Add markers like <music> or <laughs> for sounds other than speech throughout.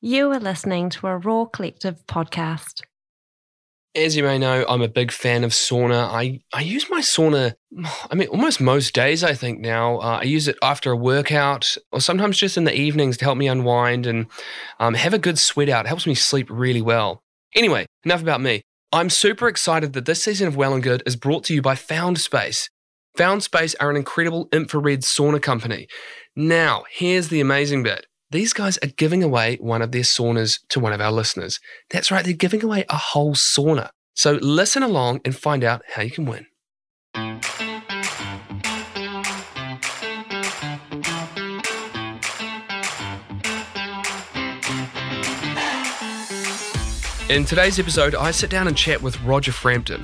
You are listening to a Raw Collective podcast. As you may know, I'm a big fan of sauna. I, I use my sauna, I mean, almost most days, I think now. Uh, I use it after a workout or sometimes just in the evenings to help me unwind and um, have a good sweat out. It helps me sleep really well. Anyway, enough about me. I'm super excited that this season of Well and Good is brought to you by Found Space. Found Space are an incredible infrared sauna company. Now, here's the amazing bit these guys are giving away one of their saunas to one of our listeners. That's right, they're giving away a whole sauna. So listen along and find out how you can win. In today's episode, I sit down and chat with Roger Frampton.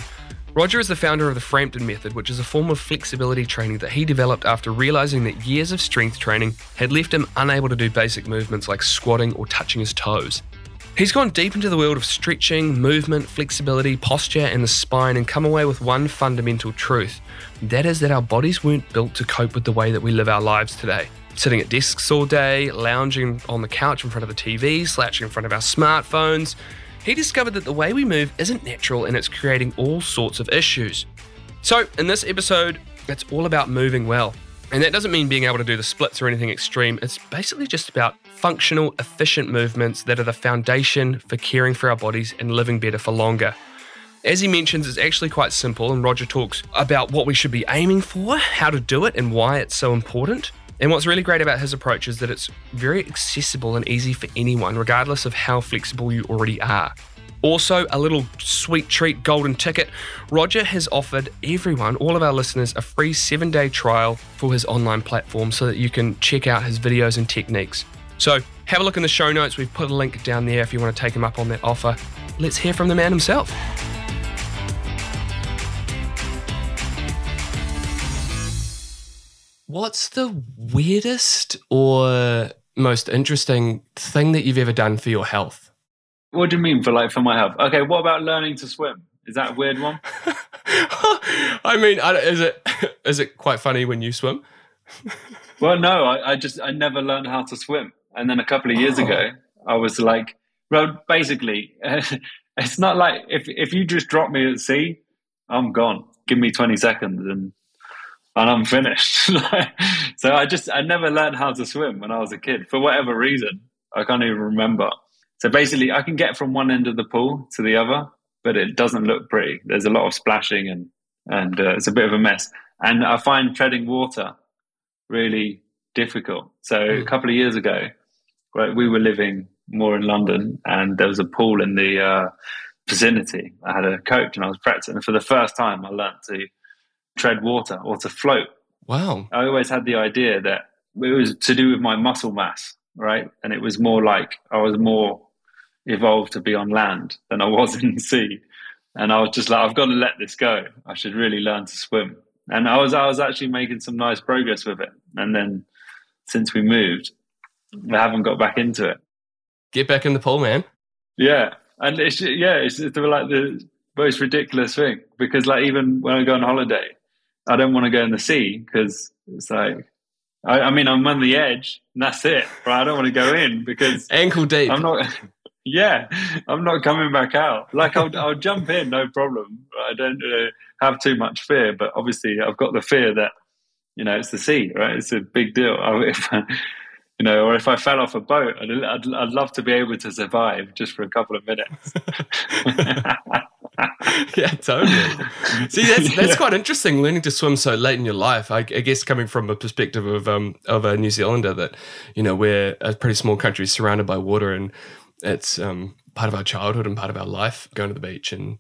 Roger is the founder of the Frampton Method, which is a form of flexibility training that he developed after realizing that years of strength training had left him unable to do basic movements like squatting or touching his toes. He's gone deep into the world of stretching, movement, flexibility, posture, and the spine and come away with one fundamental truth. That is that our bodies weren't built to cope with the way that we live our lives today. Sitting at desks all day, lounging on the couch in front of the TV, slouching in front of our smartphones, he discovered that the way we move isn't natural and it's creating all sorts of issues. So, in this episode, it's all about moving well. And that doesn't mean being able to do the splits or anything extreme. It's basically just about functional, efficient movements that are the foundation for caring for our bodies and living better for longer. As he mentions, it's actually quite simple, and Roger talks about what we should be aiming for, how to do it, and why it's so important. And what's really great about his approach is that it's very accessible and easy for anyone, regardless of how flexible you already are. Also, a little sweet treat golden ticket. Roger has offered everyone, all of our listeners, a free seven day trial for his online platform so that you can check out his videos and techniques. So, have a look in the show notes. We've put a link down there if you want to take him up on that offer. Let's hear from the man himself. What's the weirdest or most interesting thing that you've ever done for your health? What do you mean for like for my health? Okay, what about learning to swim? Is that a weird one? <laughs> I mean, is it <laughs> is it quite funny when you swim? <laughs> well, no, I, I, just I never learned how to swim, and then a couple of years oh. ago, I was like, well, basically, it's not like if if you just drop me at sea, I'm gone. Give me twenty seconds, and and I'm finished. <laughs> so I just I never learned how to swim when I was a kid for whatever reason. I can't even remember. So basically, I can get from one end of the pool to the other, but it doesn't look pretty. There's a lot of splashing and and uh, it's a bit of a mess. And I find treading water really difficult. So mm. a hmm. couple of years ago, right, we were living more in London, and there was a pool in the uh, vicinity. I had a coach, and I was practicing. And for the first time, I learned to tread water or to float. Wow. I always had the idea that it was to do with my muscle mass, right? And it was more like I was more evolved to be on land than I was <laughs> in the sea. And I was just like, I've got to let this go. I should really learn to swim. And I was I was actually making some nice progress with it. And then since we moved, I haven't got back into it. Get back in the pool, man. Yeah. And it's yeah, it's, it's like the most ridiculous thing because like even when I go on holiday, I don't want to go in the sea because it's like, I, I, mean, I'm on the edge and that's it. But I don't want to go in because ankle deep. I'm not. <laughs> Yeah, I'm not coming back out. Like I'll, I'll jump in, no problem. I don't uh, have too much fear, but obviously I've got the fear that you know it's the sea, right? It's a big deal. I, <laughs> if I, you know, or if I fell off a boat, I'd, I'd, I'd love to be able to survive just for a couple of minutes. <laughs> <laughs> yeah, totally. See, that's <laughs> that's yeah. quite interesting. Learning to swim so late in your life, I, I guess, coming from a perspective of um of a New Zealander, that you know we're a pretty small country surrounded by water, and it's um part of our childhood and part of our life going to the beach, and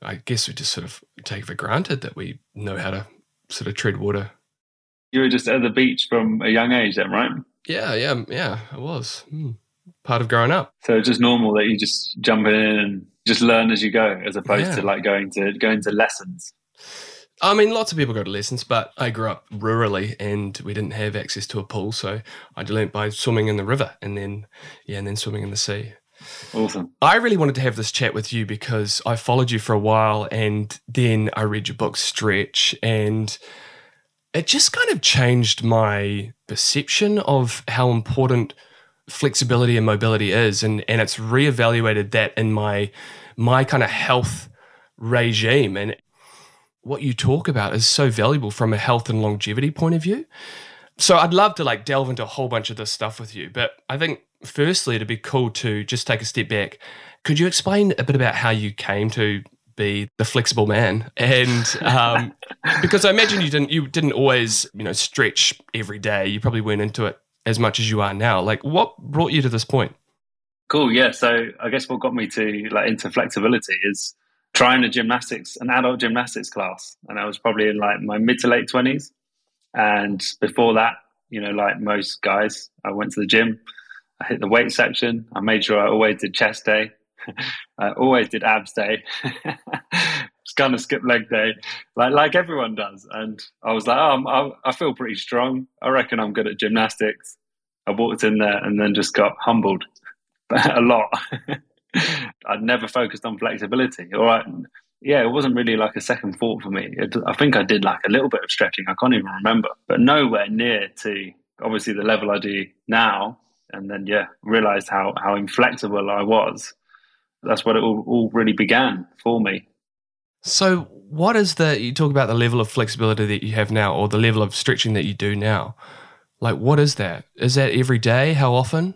I guess we just sort of take for granted that we know how to sort of tread water. You were just at the beach from a young age, then, right? Yeah, yeah, yeah. I was hmm. part of growing up. So it's just normal that you just jump in and just learn as you go, as opposed yeah. to like going to going to lessons. I mean, lots of people go to lessons, but I grew up rurally and we didn't have access to a pool, so I learnt by swimming in the river and then, yeah, and then swimming in the sea. Awesome. I really wanted to have this chat with you because I followed you for a while and then I read your book Stretch and it just kind of changed my perception of how important flexibility and mobility is and and it's reevaluated that in my my kind of health regime. And what you talk about is so valuable from a health and longevity point of view. So I'd love to like delve into a whole bunch of this stuff with you but I think firstly it'd be cool to just take a step back. Could you explain a bit about how you came to be the flexible man? And um, <laughs> because I imagine you didn't you didn't always you know stretch every day. You probably went into it as much as you are now. Like, what brought you to this point? Cool. Yeah. So I guess what got me to like into flexibility is trying a gymnastics, an adult gymnastics class, and I was probably in like my mid to late twenties. And before that, you know, like most guys, I went to the gym. I hit the weight section. I made sure I always did chest day. <laughs> I always did abs day. <laughs> Of skip leg day, like like everyone does. And I was like, oh, I, I feel pretty strong. I reckon I'm good at gymnastics. I walked in there and then just got humbled <laughs> a lot. <laughs> I'd never focused on flexibility. All right. Yeah, it wasn't really like a second thought for me. It, I think I did like a little bit of stretching. I can't even remember, but nowhere near to obviously the level I do now. And then, yeah, realized how, how inflexible I was. That's what it all, all really began for me. So, what is the, you talk about the level of flexibility that you have now or the level of stretching that you do now? Like, what is that? Is that every day? How often?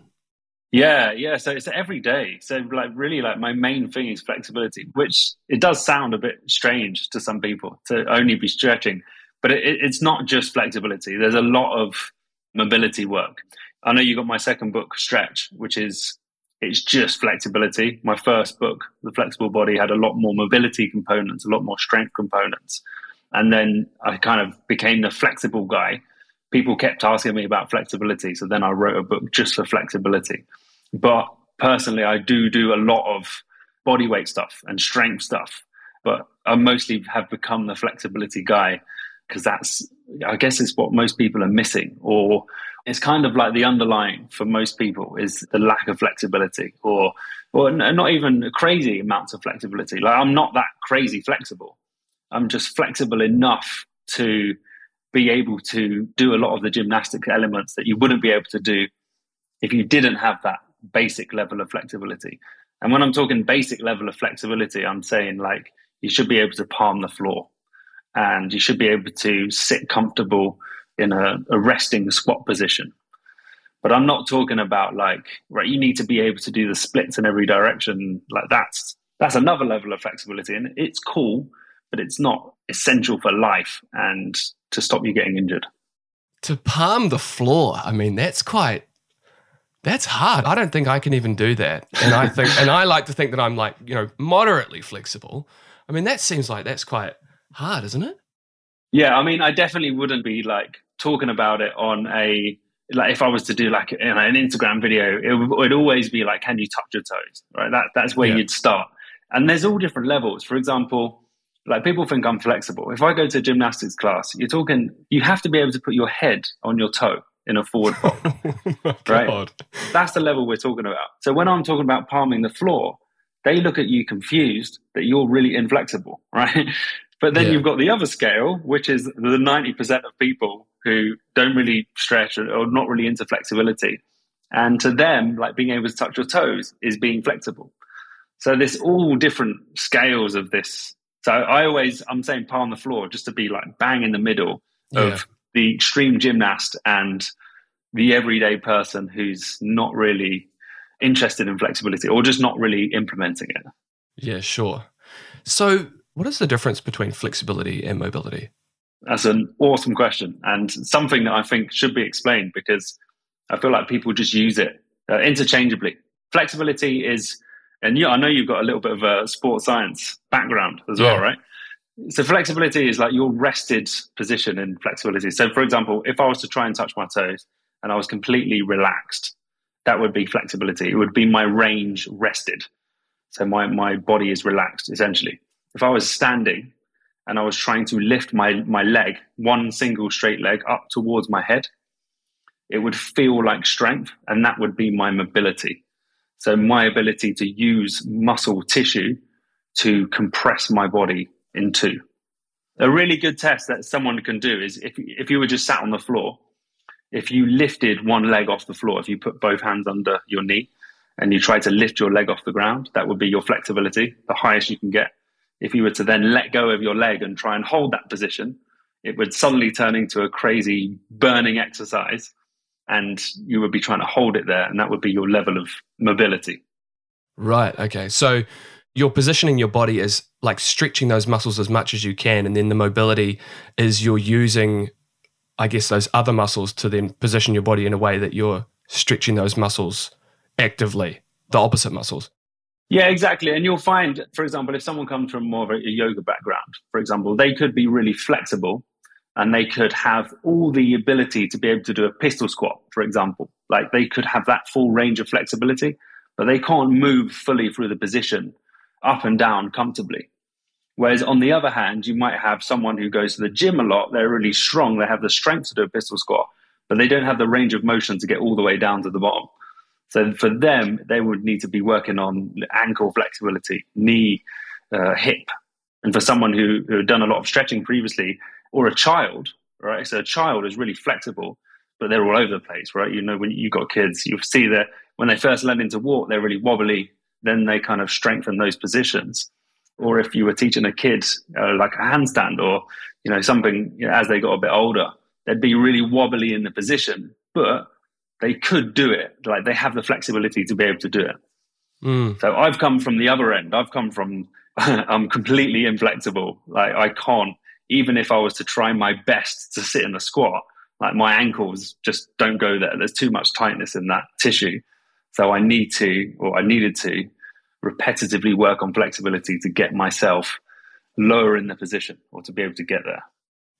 Yeah, yeah. So it's every day. So like really like my main thing is flexibility, which it does sound a bit strange to some people to only be stretching, but it, it's not just flexibility. There's a lot of mobility work. I know you got my second book, Stretch, which is it's just flexibility. My first book, The Flexible Body, had a lot more mobility components, a lot more strength components. And then I kind of became the flexible guy. People kept asking me about flexibility. So then I wrote a book just for flexibility. But personally, I do do a lot of body weight stuff and strength stuff. But I mostly have become the flexibility guy because that's, I guess, it's what most people are missing or it's kind of like the underlying for most people is the lack of flexibility or or not even crazy amounts of flexibility. Like i'm not that crazy flexible. I'm just flexible enough to be able to do a lot of the gymnastic elements that you wouldn't be able to do if you didn't have that basic level of flexibility. And when i'm talking basic level of flexibility i'm saying like you should be able to palm the floor and you should be able to sit comfortable in a, a resting squat position. But I'm not talking about like right. You need to be able to do the splits in every direction. Like that's that's another level of flexibility, and it's cool, but it's not essential for life and to stop you getting injured. To palm the floor, I mean, that's quite that's hard. I don't think I can even do that. And I think, and I like to think that I'm like, you know, moderately flexible. I mean, that seems like that's quite hard, isn't it? Yeah. I mean, I definitely wouldn't be like talking about it on a like if I was to do like you know, an Instagram video, it would, it would, always be like, "Can you touch your toes?" Right? That that's where yeah. you'd start. And there's all different levels. For example, like people think I'm flexible. If I go to a gymnastics class, you're talking. You have to be able to put your head on your toe in a forward fold. <laughs> oh right? That's the level we're talking about. So when I'm talking about palming the floor, they look at you confused that you're really inflexible, <laughs> right? But then yeah. you've got the other scale, which is the 90% of people who don't really stretch or, or not really into flexibility. And to them, like being able to touch your toes is being flexible. So there's all different scales of this. So I always, I'm saying palm on the floor just to be like bang in the middle of yeah. the extreme gymnast and the everyday person who's not really interested in flexibility or just not really implementing it. Yeah, sure. So what is the difference between flexibility and mobility? That's an awesome question and something that I think should be explained because I feel like people just use it uh, interchangeably. Flexibility is, and you, I know you've got a little bit of a sports science background as yeah. well, right? So flexibility is like your rested position in flexibility. So for example, if I was to try and touch my toes and I was completely relaxed, that would be flexibility. It would be my range rested. So my, my body is relaxed essentially if I was standing and I was trying to lift my, my leg, one single straight leg up towards my head, it would feel like strength and that would be my mobility. So my ability to use muscle tissue to compress my body in two. A really good test that someone can do is if, if you were just sat on the floor if you lifted one leg off the floor, if you put both hands under your knee and you try to lift your leg off the ground, that would be your flexibility, the highest you can get. If you were to then let go of your leg and try and hold that position, it would suddenly turn into a crazy burning exercise and you would be trying to hold it there and that would be your level of mobility. Right. Okay. So you're positioning your body as like stretching those muscles as much as you can and then the mobility is you're using I guess those other muscles to then position your body in a way that you're stretching those muscles actively, the opposite muscles. Yeah, exactly. And you'll find, for example, if someone comes from more of a yoga background, for example, they could be really flexible and they could have all the ability to be able to do a pistol squat, for example. Like they could have that full range of flexibility, but they can't move fully through the position up and down comfortably. Whereas on the other hand, you might have someone who goes to the gym a lot, they're really strong, they have the strength to do a pistol squat, but they don't have the range of motion to get all the way down to the bottom. So for them, they would need to be working on ankle flexibility, knee, uh, hip. And for someone who, who had done a lot of stretching previously, or a child, right? So a child is really flexible, but they're all over the place, right? You know, when you've got kids, you'll see that when they first learn to walk, they're really wobbly. Then they kind of strengthen those positions or if you were teaching a kid uh, like a handstand or you know something you know, as they got a bit older they'd be really wobbly in the position but they could do it. Like they have the flexibility to be able to do it. Mm. so i've come from the other end. I've come from <laughs> i'm completely inflexible. Like i can't even if i was to try my best to sit in a squat like my ankles just don't go there. There's too much tightness in that tissue. So i need to or i needed to repetitively work on flexibility to get myself lower in the position or to be able to get there.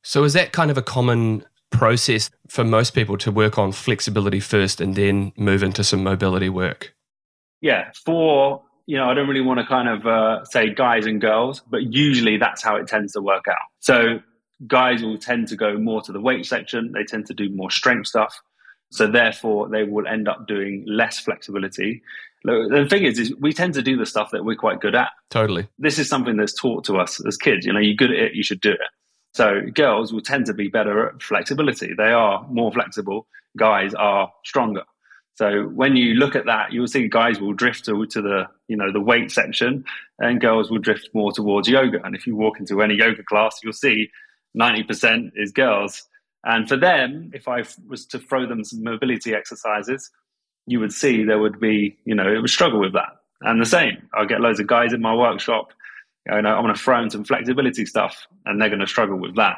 So, is that kind of a common process for most people to work on flexibility first and then move into some mobility work? Yeah, for you know, I don't really want to kind of uh, say guys and girls, but usually that's how it tends to work out. So, guys will tend to go more to the weight section, they tend to do more strength stuff. So, therefore, they will end up doing less flexibility the thing is, is we tend to do the stuff that we're quite good at. Totally. This is something that's taught to us as kids. You know, you're good at it, you should do it. So girls will tend to be better at flexibility. They are more flexible. Guys are stronger. So when you look at that, you'll see guys will drift to, to the you know the weight section, and girls will drift more towards yoga. And if you walk into any yoga class, you'll see ninety percent is girls. And for them, if I was to throw them some mobility exercises, you would see there would be, you know, it would struggle with that. And the same, I'll get loads of guys in my workshop, you know, I'm going to throw in some flexibility stuff and they're going to struggle with that.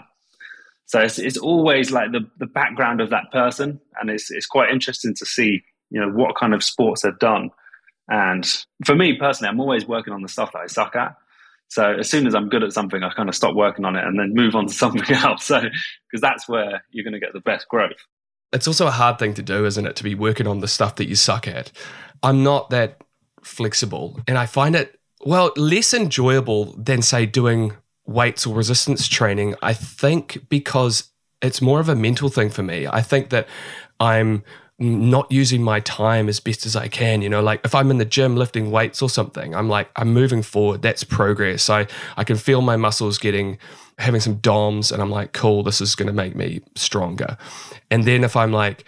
So it's, it's always like the, the background of that person. And it's, it's quite interesting to see, you know, what kind of sports they've done. And for me personally, I'm always working on the stuff that I suck at. So as soon as I'm good at something, I kind of stop working on it and then move on to <laughs> something else. So because that's where you're going to get the best growth it's also a hard thing to do, isn't it? To be working on the stuff that you suck at. I'm not that flexible, and I find it well less enjoyable than say doing weights or resistance training. I think because it's more of a mental thing for me. I think that I'm not using my time as best as I can. You know, like if I'm in the gym lifting weights or something, I'm like, I'm moving forward. That's progress. I, I can feel my muscles getting, having some DOMs, and I'm like, cool, this is going to make me stronger. And then if I'm like,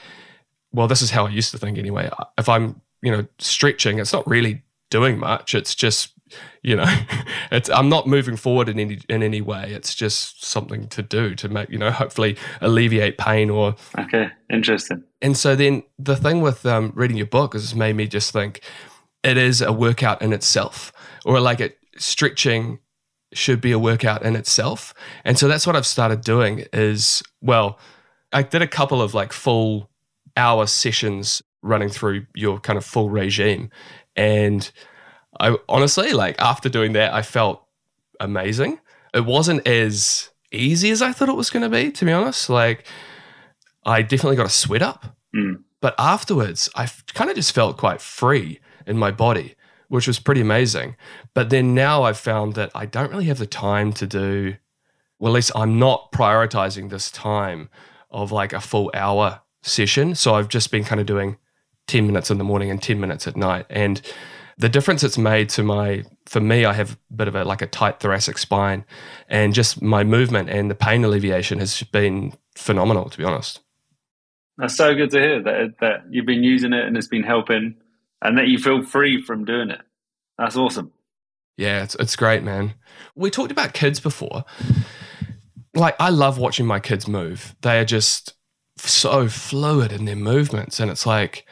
well, this is how I used to think anyway. If I'm, you know, stretching, it's not really doing much. It's just you know <laughs> it's i'm not moving forward in any in any way. It's just something to do to make you know hopefully alleviate pain or okay interesting. And so then the thing with um, reading your book has made me just think it is a workout in itself or like it stretching should be a workout in itself. And so that's what i've started doing is well i did a couple of like full hour sessions running through your kind of full regime and I honestly, like after doing that, I felt amazing. It wasn't as easy as I thought it was going to be, to be honest. Like, I definitely got a sweat up. Mm. But afterwards, I kind of just felt quite free in my body, which was pretty amazing. But then now I've found that I don't really have the time to do, well, at least I'm not prioritizing this time of like a full hour session. So I've just been kind of doing 10 minutes in the morning and 10 minutes at night. And the difference it's made to my for me i have a bit of a like a tight thoracic spine and just my movement and the pain alleviation has been phenomenal to be honest That's so good to hear that that you've been using it and it's been helping, and that you feel free from doing it. That's awesome. Yeah, it's it's great, man. We talked about kids before. Like I love watching my kids move. They are just so fluid in their movements and it's like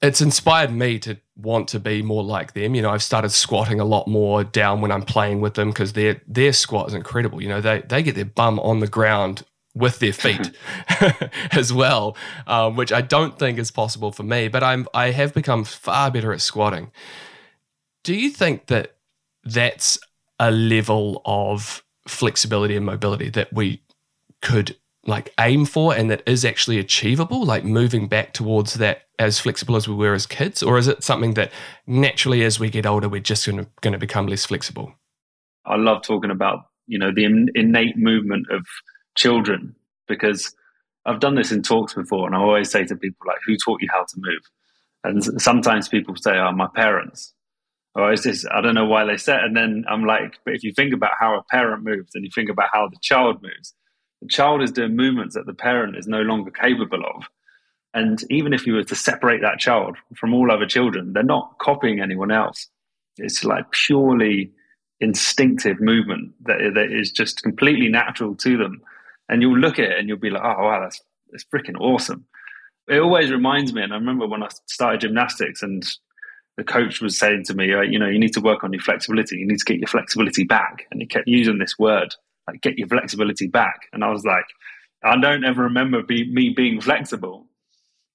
it's inspired me to want to be more like them. You know, I've started squatting a lot more down when I'm playing with them because their their squat is incredible. You know, they they get their bum on the ground with their feet <laughs> <laughs> as well, um, which I don't think is possible for me. But I'm I have become far better at squatting. Do you think that that's a level of flexibility and mobility that we could like aim for and that is actually achievable like moving back towards that as flexible as we were as kids? Or is it something that naturally as we get older we're just going to, become less flexible? I love talking about you know the innate movement of children because i've done this in talks before and i always say to people like who taught you how to move? And sometimes people say oh my parents. Or is this i don't know why they said and then i'm like but if you think about how a parent moves and you think about how the child moves the child is doing movements that the parent is no longer capable of. And even if you were to separate that child from all other children, they're not copying anyone else. It's like purely instinctive movement that, that is just completely natural to them. And you'll look at it and you'll be like, oh, wow, that's, that's freaking awesome. It always reminds me, and I remember when I started gymnastics and the coach was saying to me, you know, you need to work on your flexibility. You need to get your flexibility back. And he kept using this word like get your flexibility back. And I was like, I don't ever remember be, me being flexible.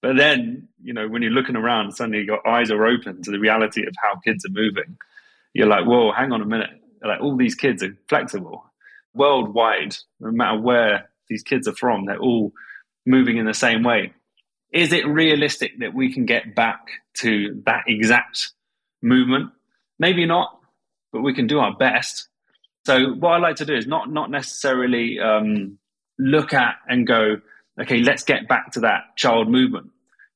But then, you know, when you're looking around, suddenly your eyes are open to the reality of how kids are moving. You're like, whoa, hang on a minute. Like all these kids are flexible. Worldwide, no matter where these kids are from, they're all moving in the same way. Is it realistic that we can get back to that exact movement? Maybe not, but we can do our best. So what I like to do is not not necessarily um, look at and go, okay, let's get back to that child movement.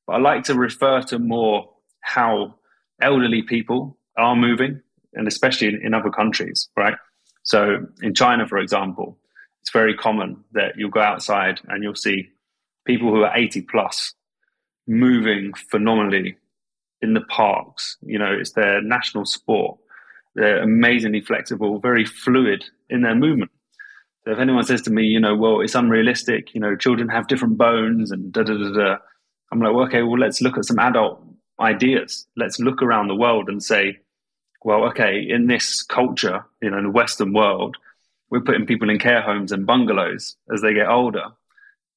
But I like to refer to more how elderly people are moving, and especially in, in other countries, right? So in China, for example, it's very common that you'll go outside and you'll see people who are 80 plus moving phenomenally in the parks. You know, it's their national sport. They're amazingly flexible, very fluid in their movement. So if anyone says to me, you know, well, it's unrealistic, you know, children have different bones and da da da da, I'm like, well, okay, well, let's look at some adult ideas. Let's look around the world and say, well, okay, in this culture, you know, in the Western world, we're putting people in care homes and bungalows as they get older.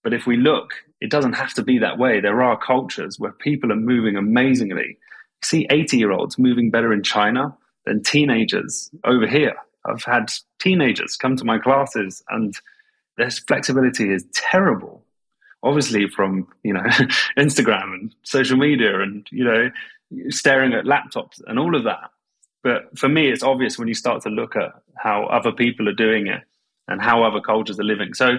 But if we look, it doesn't have to be that way. There are cultures where people are moving amazingly. You see 80 year olds moving better in China than teenagers over here. I've had teenagers come to my classes and their flexibility is terrible. Obviously, from you know <laughs> Instagram and social media, and you know staring at laptops and all of that. But for me, it's obvious when you start to look at how other people are doing it and how other cultures are living. So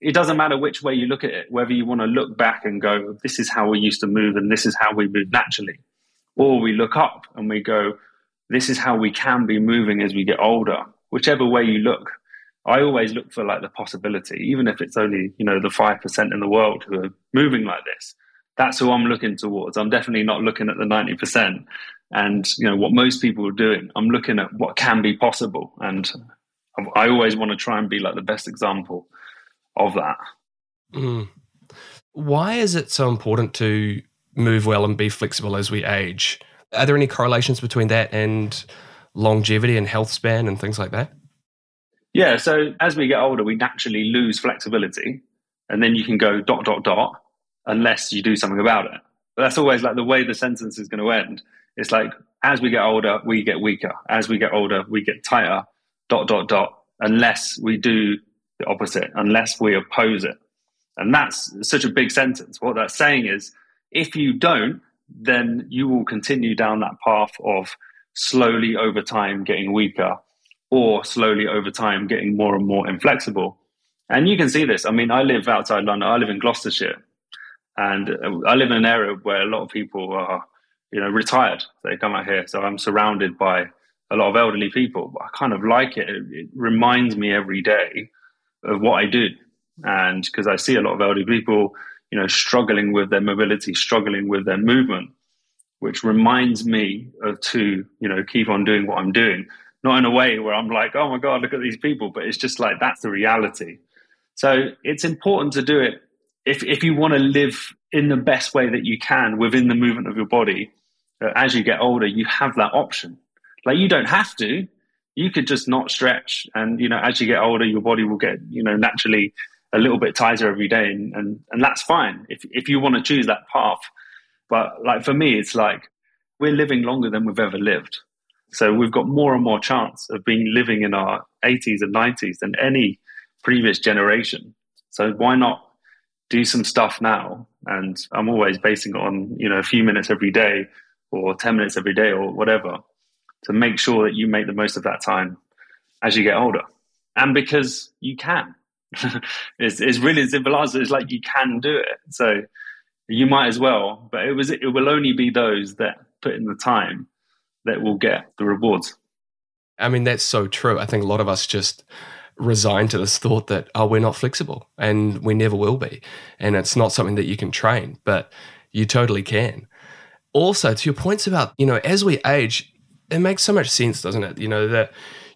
it doesn't matter which way you look at it, whether you want to look back and go, this is how we used to move and this is how we move naturally, or we look up and we go, this is how we can be moving as we get older, whichever way you look. I always look for like the possibility, even if it's only, you know, the 5% in the world who are moving like this. That's who I'm looking towards. I'm definitely not looking at the 90% and, you know, what most people are doing. I'm looking at what can be possible. And I always want to try and be like the best example of that. Mm. Why is it so important to move well and be flexible as we age? Are there any correlations between that and longevity and health span and things like that? Yeah, so as we get older, we naturally lose flexibility, and then you can go dot dot dot unless you do something about it. But that's always like the way the sentence is going to end. It's like as we get older, we get weaker. As we get older, we get tighter. Dot dot dot. Unless we do the opposite, unless we oppose it, and that's such a big sentence. What that's saying is, if you don't, then you will continue down that path of slowly over time getting weaker or slowly over time getting more and more inflexible. And you can see this. I mean, I live outside London, I live in Gloucestershire, and uh, I live in an area where a lot of people are, you know, retired. They come out here. So I'm surrounded by a lot of elderly people. I kind of like it. It, it reminds me every day of what I do. And because I see a lot of elderly people, you know, struggling with their mobility, struggling with their movement, which reminds me of to, you know, keep on doing what I'm doing. Not in a way where I'm like, oh my God, look at these people, but it's just like that's the reality. So it's important to do it if, if you want to live in the best way that you can within the movement of your body. Uh, as you get older, you have that option. Like you don't have to, you could just not stretch and you know as you get older your body will get you know naturally a little bit tighter every day and and, and that's fine if if you want to choose that path but like for me it's like we're living longer than we've ever lived so we've got more and more chance of being living in our 80s and 90s than any previous generation so why not do some stuff now and i'm always basing it on you know a few minutes every day or 10 minutes every day or whatever to make sure that you make the most of that time as you get older. And because you can. <laughs> it's, it's really simple answer. It's like you can do it. So you might as well. But it was it will only be those that put in the time that will get the rewards. I mean, that's so true. I think a lot of us just resign to this thought that, oh, we're not flexible and we never will be. And it's not something that you can train, but you totally can. Also, to your points about, you know, as we age, it makes so much sense, doesn't it? You know, that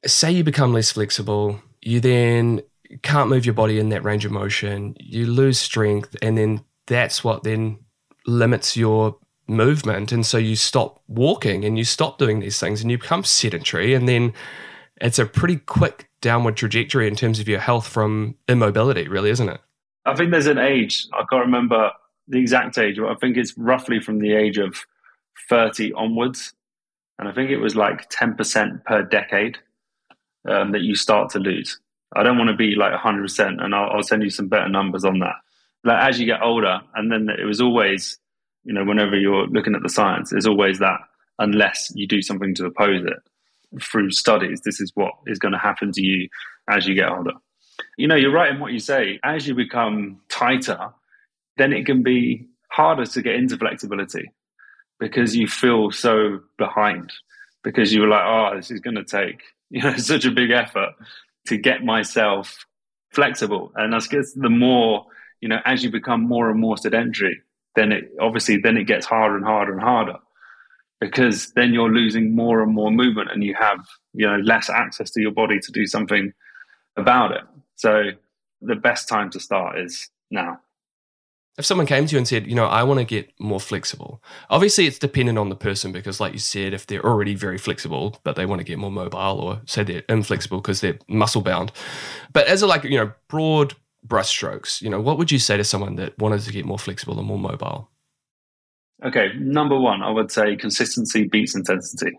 say you become less flexible, you then can't move your body in that range of motion, you lose strength, and then that's what then limits your movement. And so you stop walking and you stop doing these things and you become sedentary. And then it's a pretty quick downward trajectory in terms of your health from immobility, really, isn't it? I think there's an age, I can't remember the exact age, but I think it's roughly from the age of 30 onwards and I think it was like 10% per decade um, that you start to lose. I don't want to be like 100%, and I'll, I'll, send you some better numbers on that. Like as you get older, and then it was always, you know, whenever you're looking at the science, there's always that unless you do something to oppose it through studies, this is what is going to happen to you as you get older. You know, you're right in what you say. As you become tighter, then it can be harder to get into flexibility because you feel so behind because you were like, oh, this is going to take <laughs> you know such a big effort to get myself flexible. And I guess the more you know, as you become more and more sedentary, then it obviously then it gets harder and harder and harder because then you're losing more and more movement and you have you know less access to your body to do something about it. So the best time to start is now if someone came to you and said, you know, I want to get more flexible, obviously it's dependent on the person because, like you said, if they're already very flexible but they want to get more mobile, or say they're inflexible because they're muscle bound, but as a like you know broad brushstrokes, you know, what would you say to someone that wanted to get more flexible and more mobile? Okay, number one, I would say consistency beats intensity.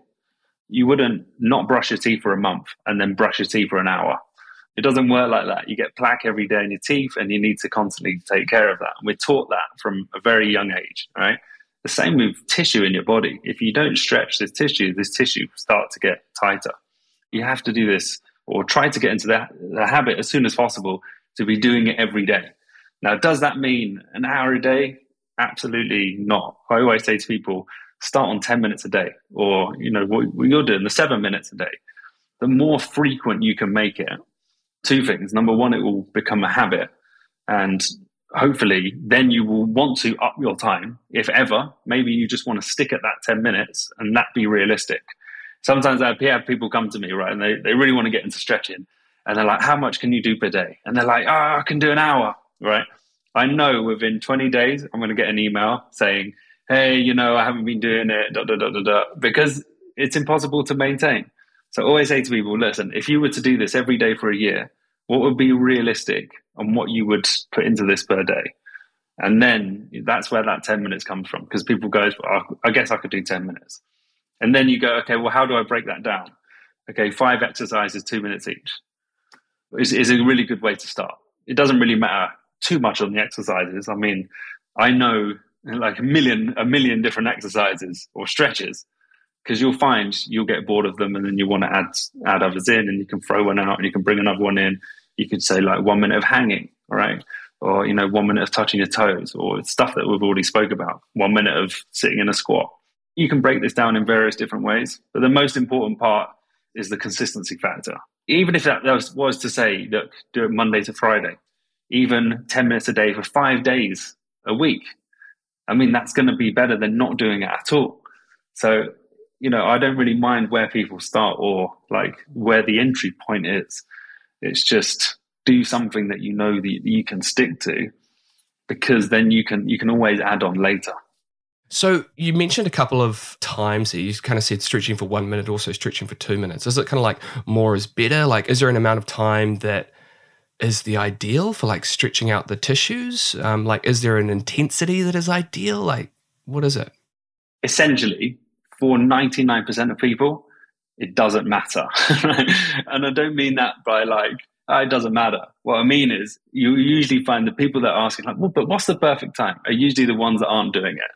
You wouldn't not brush your teeth for a month and then brush your teeth for an hour it doesn't work like that. You get plaque every day in your teeth, and you need to constantly take care of that. And we're taught that from a very young age, right? The same with tissue in your body. If you don't stretch this tissue, this tissue start to get tighter. You have to do this, or try to get into the, the habit as soon as possible to be doing it every day. Now, does that mean an hour a day? Absolutely not. I always say to people, start on 10 minutes a day, or, you know, what, what you're doing, the seven minutes a day. The more frequent you can make it, two things. Number one, it will become a habit. And hopefully, then you will want to up your time. If ever, maybe you just want to stick at that 10 minutes and that be realistic. Sometimes I have people come to me, right, and they, they really want to get into stretching. And they're like, How much can you do per day? And they're like, Oh, I can do an hour, right? I know within 20 days, I'm going to get an email saying, Hey, you know, I haven't been doing it, da, da, da, da, da, because it's impossible to maintain. So I always say to people, listen, if you were to do this every day for a year, what would be realistic and what you would put into this per day? And then that's where that 10 minutes comes from because people go, I guess I could do 10 minutes. And then you go, okay, well, how do I break that down? Okay, five exercises, two minutes each is, is a really good way to start. It doesn't really matter too much on the exercises. I mean, I know like a million, a million different exercises or stretches because you'll find you'll get bored of them and then you want to add add others in and you can throw one out and you can bring another one in you could say like one minute of hanging right or you know one minute of touching your toes or stuff that we've already spoke about one minute of sitting in a squat you can break this down in various different ways but the most important part is the consistency factor even if that was, to say look do it monday to friday even 10 minutes a day for five days a week. I mean, that's going to be better than not doing it at all. So, you know, I don't really mind where people start or like where the entry point is. It's just do something that you know that you can stick to because then you can you can always add on later. So you mentioned a couple of times that You kind of said stretching for one minute, also stretching for two minutes. Is it kind of like more is better? Like, is there an amount of time that is the ideal for like stretching out the tissues? Um, like, is there an intensity that is ideal? Like, what is it? Essentially, for 99% of people, it doesn't matter. <laughs> and I don't mean that by like, oh, it doesn't matter. What I mean is, you usually find the people that are asking, like, well, but what's the perfect time? Are usually the ones that aren't doing it.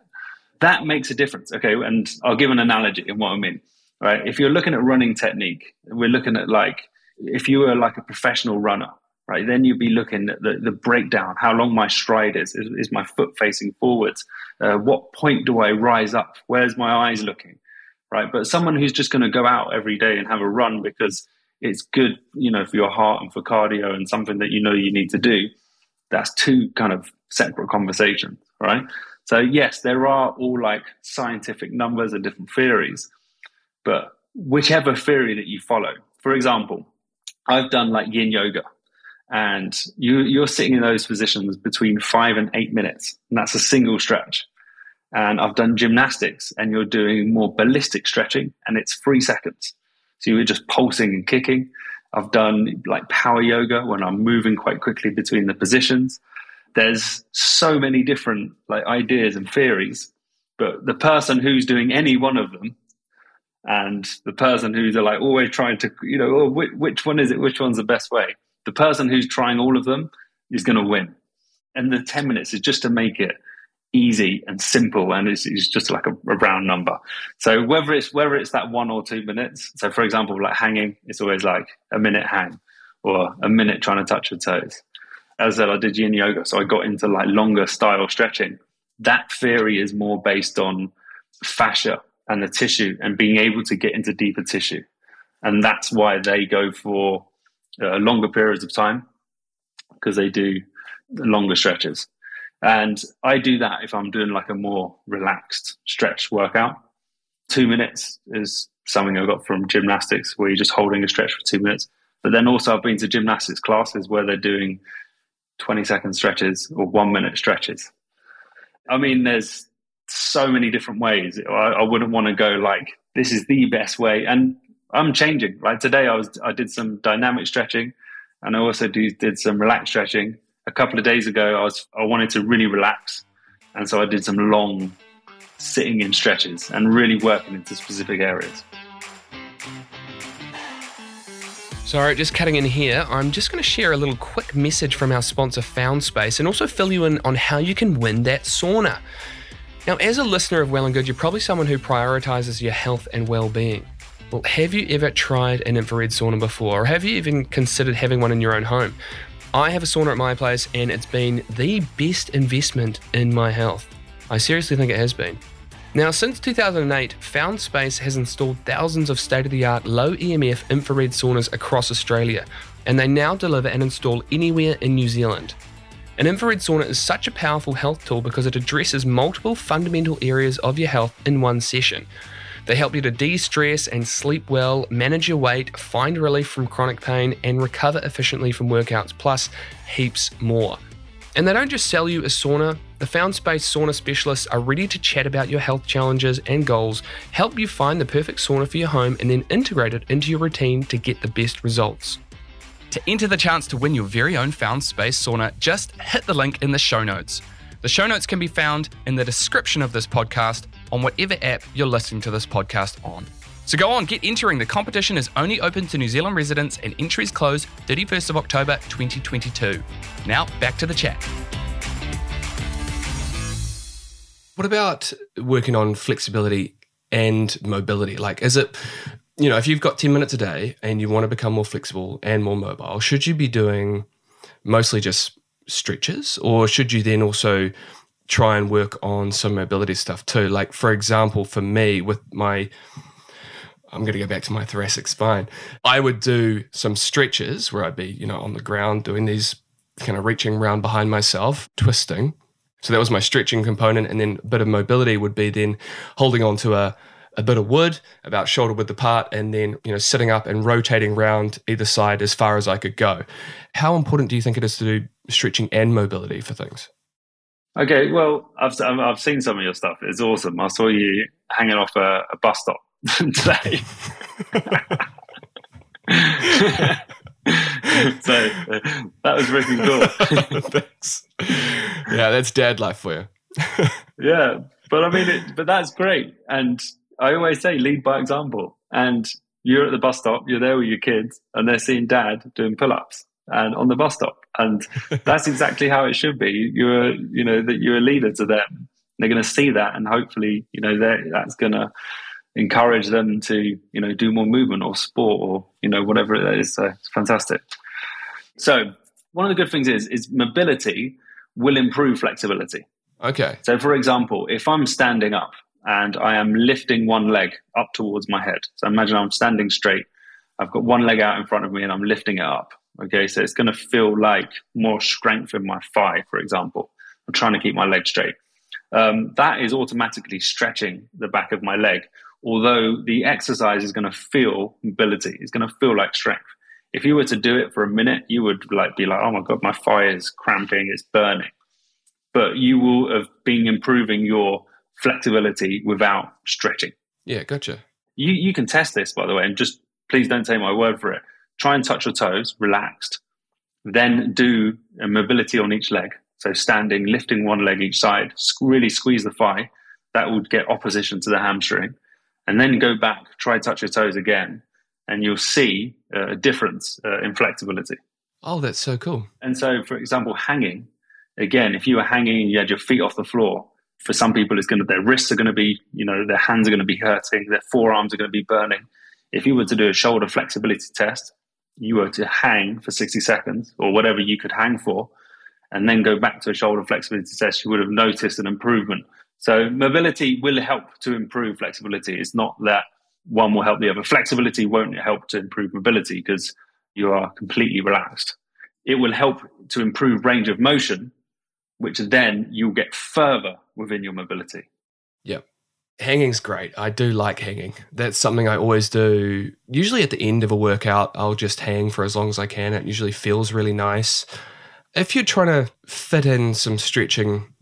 That makes a difference. Okay. And I'll give an analogy in what I mean. Right. If you're looking at running technique, we're looking at like, if you were like a professional runner, right? Then you'd be looking at the, the breakdown, how long my stride is. Is, is my foot facing forwards? Uh, what point do I rise up? Where's my eyes looking? Right. But someone who's just going to go out every day and have a run because it's good, you know, for your heart and for cardio and something that you know you need to do, that's two kind of separate conversations, right? So, yes, there are all like scientific numbers and different theories, but whichever theory that you follow, for example, I've done like yin yoga, and you, you're sitting in those positions between five and eight minutes, and that's a single stretch. And I've done gymnastics, and you're doing more ballistic stretching, and it's three seconds. So you're just pulsing and kicking. I've done like power yoga when I'm moving quite quickly between the positions. There's so many different like ideas and theories, but the person who's doing any one of them and the person who's like always trying to, you know, oh, which, which one is it? Which one's the best way? The person who's trying all of them is going to win. And the 10 minutes is just to make it easy and simple and it's, it's just like a, a, round number. So whether it's whether it's that one or two minutes so for example like hanging it's always like a minute hang or a minute trying to touch your toes. As I said I did yin yoga so I got into like longer style stretching. That theory is more based on fascia and the tissue and being able to get into deeper tissue. And that's why they go for uh, longer periods of time because they do longer stretches. And I do that if I'm doing like a more relaxed stretch workout. Two minutes is something I got from gymnastics where you're just holding a stretch for two minutes. But then also I've been to gymnastics classes where they're doing 20 second stretches or one minute stretches. I mean, there's so many different ways. I, I wouldn't want to go like, this is the best way. And I'm changing. Like today, I was I did some dynamic stretching, and I also do, did some relaxed stretching. A couple of days ago, I was I wanted to really relax, and so I did some long sitting in stretches and really working into specific areas. Sorry, just cutting in here. I'm just going to share a little quick message from our sponsor, FoundSpace, and also fill you in on how you can win that sauna. Now, as a listener of Well and Good, you're probably someone who prioritizes your health and well being. Well, have you ever tried an infrared sauna before, or have you even considered having one in your own home? I have a sauna at my place, and it's been the best investment in my health. I seriously think it has been. Now, since 2008, Found Space has installed thousands of state of the art low EMF infrared saunas across Australia, and they now deliver and install anywhere in New Zealand. An infrared sauna is such a powerful health tool because it addresses multiple fundamental areas of your health in one session. They help you to de stress and sleep well, manage your weight, find relief from chronic pain, and recover efficiently from workouts, plus heaps more. And they don't just sell you a sauna, the FoundSpace sauna specialists are ready to chat about your health challenges and goals, help you find the perfect sauna for your home, and then integrate it into your routine to get the best results. To enter the chance to win your very own FoundSpace sauna, just hit the link in the show notes. The show notes can be found in the description of this podcast on whatever app you're listening to this podcast on. So go on, get entering. The competition is only open to New Zealand residents and entries close 31st of October 2022. Now, back to the chat. What about working on flexibility and mobility? Like, is it, you know, if you've got 10 minutes a day and you want to become more flexible and more mobile, should you be doing mostly just stretches or should you then also try and work on some mobility stuff too. Like, for example, for me, with my, I'm going to go back to my thoracic spine, I would do some stretches where I'd be, you know, on the ground doing these kind of reaching around behind myself, twisting. So that was my stretching component. And then a bit of mobility would be then holding on to a, a bit of wood about shoulder width apart and then, you know, sitting up and rotating round either side as far as I could go. How important do you think it is to do stretching and mobility for things? Okay, well, I've, I've seen some of your stuff. It's awesome. I saw you hanging off a, a bus stop <laughs> today. <laughs> so uh, that was really cool. <laughs> Thanks. yeah, that's dad life for you. yeah, but I mean, it, but that's great. And I always say, lead by example. And you're at the bus stop, you're there with your kids, and they're seeing dad doing pull-ups and on the bus stop, and <laughs> that's exactly how it should be. You're, you know, that you're a leader to them. They're going to see that, and hopefully, you know, that's going to encourage them to you know do more movement or sport or you know whatever it is. So it's fantastic. So one of the good things is is mobility will improve flexibility. Okay. So for example, if I'm standing up and I am lifting one leg up towards my head, so imagine I'm standing straight. I've got one leg out in front of me and I'm lifting it up. Okay, so it's going to feel like more strength in my thigh, for example. I'm trying to keep my leg straight. Um, that is automatically stretching the back of my leg although the exercise is going to feel mobility, it's going to feel like strength. If you were to do it for a minute, you would like be like, "Oh my god, my thigh is cramping, it's burning." But you will have been improving your flexibility without stretching. Yeah, gotcha. You you can test this by the way, and just please don't take my word for it. Try and touch your toes, relaxed. Then do a mobility on each leg. So standing, lifting one leg each side, really squeeze the thigh. That would get opposition to the hamstring and then go back, try touch your toes again, and you'll see uh, a difference uh, in flexibility. Oh, that's so cool. And so, for example, hanging, again, if you were hanging and you had your feet off the floor, for some people, it's going to, their wrists are going to be, you know, their hands are going to be hurting, their forearms are going to be burning. If you were to do a shoulder flexibility test, you were to hang for 60 seconds or whatever you could hang for, and then go back to a shoulder flexibility test, you would have noticed an improvement so mobility will help to improve flexibility. It's not that one will help the other. Flexibility won't help to improve mobility because you are completely relaxed. It will help to improve range of motion, which then you'll get further within your mobility. Yep. Hanging's great. I do like hanging. That's something I always do. Usually at the end of a workout, I'll just hang for as long as I can. It usually feels really nice. If you're trying to fit in some stretching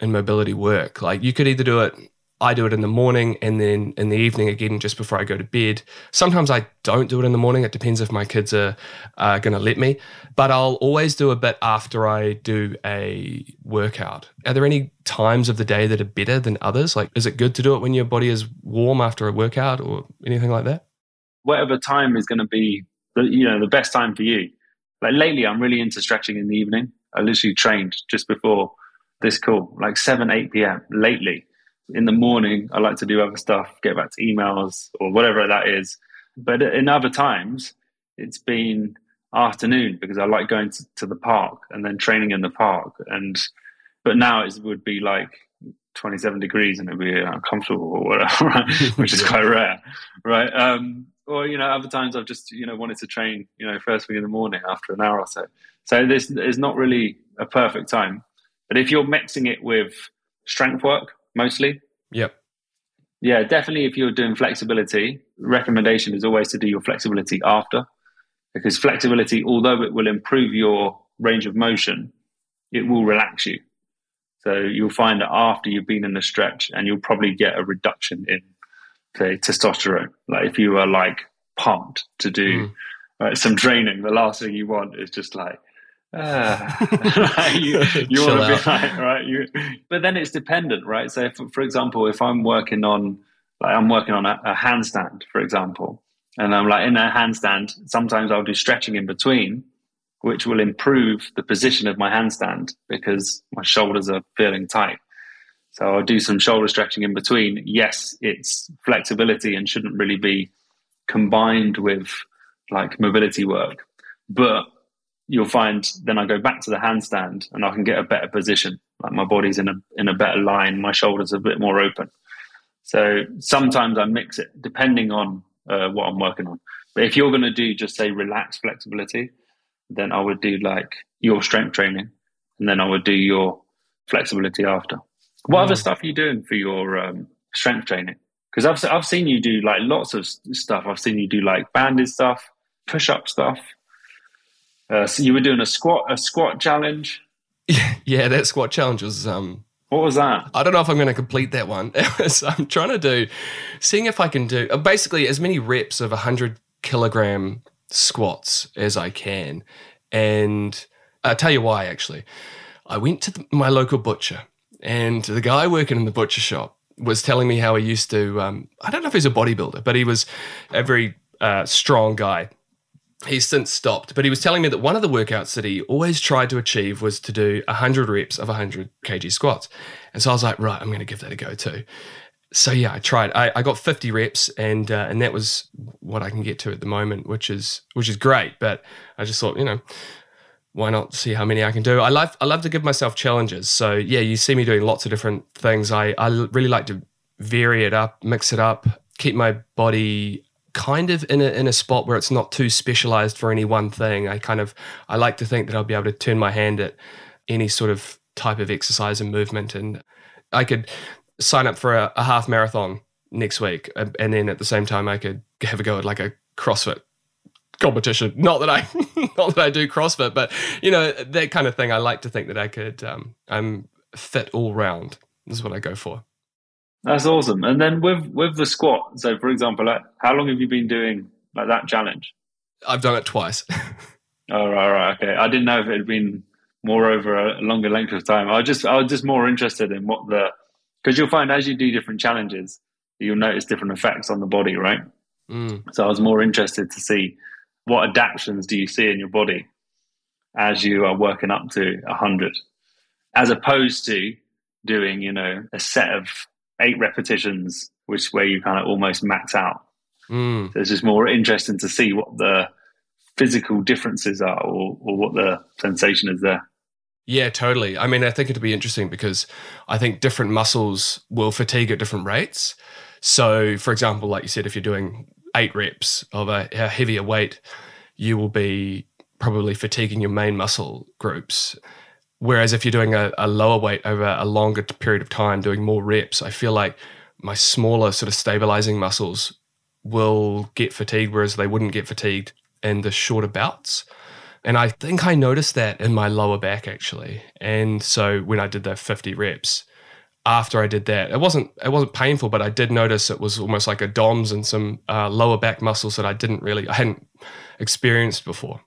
and mobility work. Like you could either do it, I do it in the morning and then in the evening again just before I go to bed. Sometimes I don't do it in the morning. It depends if my kids are, are going to let me. But I'll always do a bit after I do a workout. Are there any times of the day that are better than others? Like, is it good to do it when your body is warm after a workout or anything like that? Whatever time is going to be, the, you know, the best time for you. Like lately, I'm really into stretching in the evening. I literally trained just before this call, like 7, 8 p.m. lately. In the morning, I like to do other stuff, get back to emails or whatever that is. But in other times, it's been afternoon because I like going to, to the park and then training in the park. And but now it would be like 27 degrees and it'd be uncomfortable or whatever, right? <laughs> which is quite rare, right? Um, or you know, other times I've just you know wanted to train, you know, first thing in the morning after an hour or so. So this is not really a perfect time. But if you're mixing it with strength work mostly, yep. Yeah, definitely. If you're doing flexibility, recommendation is always to do your flexibility after, because flexibility, although it will improve your range of motion, it will relax you. So you'll find that after you've been in the stretch, and you'll probably get a reduction in, say, testosterone. Like if you are like pumped to do mm. right, some training, the last thing you want is just like <laughs> uh, you, <laughs> you want to be like, right? You, but then it's dependent, right? So, if, for example, if I'm working on, like, I'm working on a, a handstand, for example, and I'm like in a handstand, sometimes I'll do stretching in between, which will improve the position of my handstand because my shoulders are feeling tight. So I'll do some shoulder stretching in between. Yes, it's flexibility and shouldn't really be combined with like mobility work, but you'll find then I go back to the handstand and I can get a better position. Like my body's in a in a better line, my shoulders are a bit more open. So sometimes I mix it depending on uh, what I'm working on. But if you're going to do just say relaxed flexibility, then I would do like your strength training, and then I would do your flexibility after. What Mm. other stuff are you doing for your um, strength training? Because I've I've seen you do like lots of stuff. I've seen you do like banded stuff, push up stuff. Uh, so you were doing a squat a squat challenge. yeah, <laughs> yeah, that squat challenge was um, What was that? I don't know if I'm going to complete that one. <laughs> so I'm trying to do, seeing if I can do uh, basically as many reps of 100 kilogram squats as I can. And I'll tell you why, actually. I went to the, my local butcher, and the guy working in the butcher shop was telling me how he used to, um, I don't know if he's a bodybuilder, but he was a very uh, strong guy he's since stopped, but he was telling me that one of the workouts that he always tried to achieve was to do 100 reps of 100 kg squats. And so I was like, right, I'm going to give that a go too. So yeah, I tried. I, I got 50 reps, and uh, and that was what I can get to at the moment, which is which is great. But I just thought, you know, why not see how many I can do? I love I love to give myself challenges. So yeah, you see me doing lots of different things. I I really like to vary it up, mix it up, keep my body kind of in a in a spot where it's not too specialized for any one thing. I kind of I like to think that I'll be able to turn my hand at any sort of type of exercise and movement, and I could sign up for a, a half marathon next week, and and then at the same time I could have a go at like a CrossFit competition. <laughs> Not that I <laughs> not that I do CrossFit, but you know that kind of thing. I like to think that I could. Um, I'm fit all round. This is what I go for. That's awesome. And then with with the squat. So for example, like, how long have you been doing like that challenge? I've done it twice. <laughs> Oh, right, right, okay. I didn't know if it had been more over a longer length of time. I was just, I was just more interested in what the, because you'll find as you do different challenges, you'll notice different effects on the body, right? Mm. So I was more interested to see what adaptations do you see in your body as you are working up to a hundred, as opposed to doing, you know, a set of eight repetitions, which where you kind of almost max out. Mm. So it's just more interesting to see what the physical differences are or, or what the sensation is there. Yeah, totally. I mean, I think it'd be interesting because I think different muscles will fatigue at different rates. So, for example, like you said, if you're doing eight reps of a, a heavier weight, you will be probably fatiguing your main muscle groups. Whereas if you're doing a, a lower weight over a longer period of time, doing more reps, I feel like my smaller sort of stabilizing muscles will get fatigued, whereas they wouldn't get fatigued in the shorter bouts. And I think I noticed that in my lower back actually. And so when I did the 50 reps, after I did that, it wasn't it wasn't painful, but I did notice it was almost like a DOMS and some uh, lower back muscles that I didn't really I hadn't experienced before.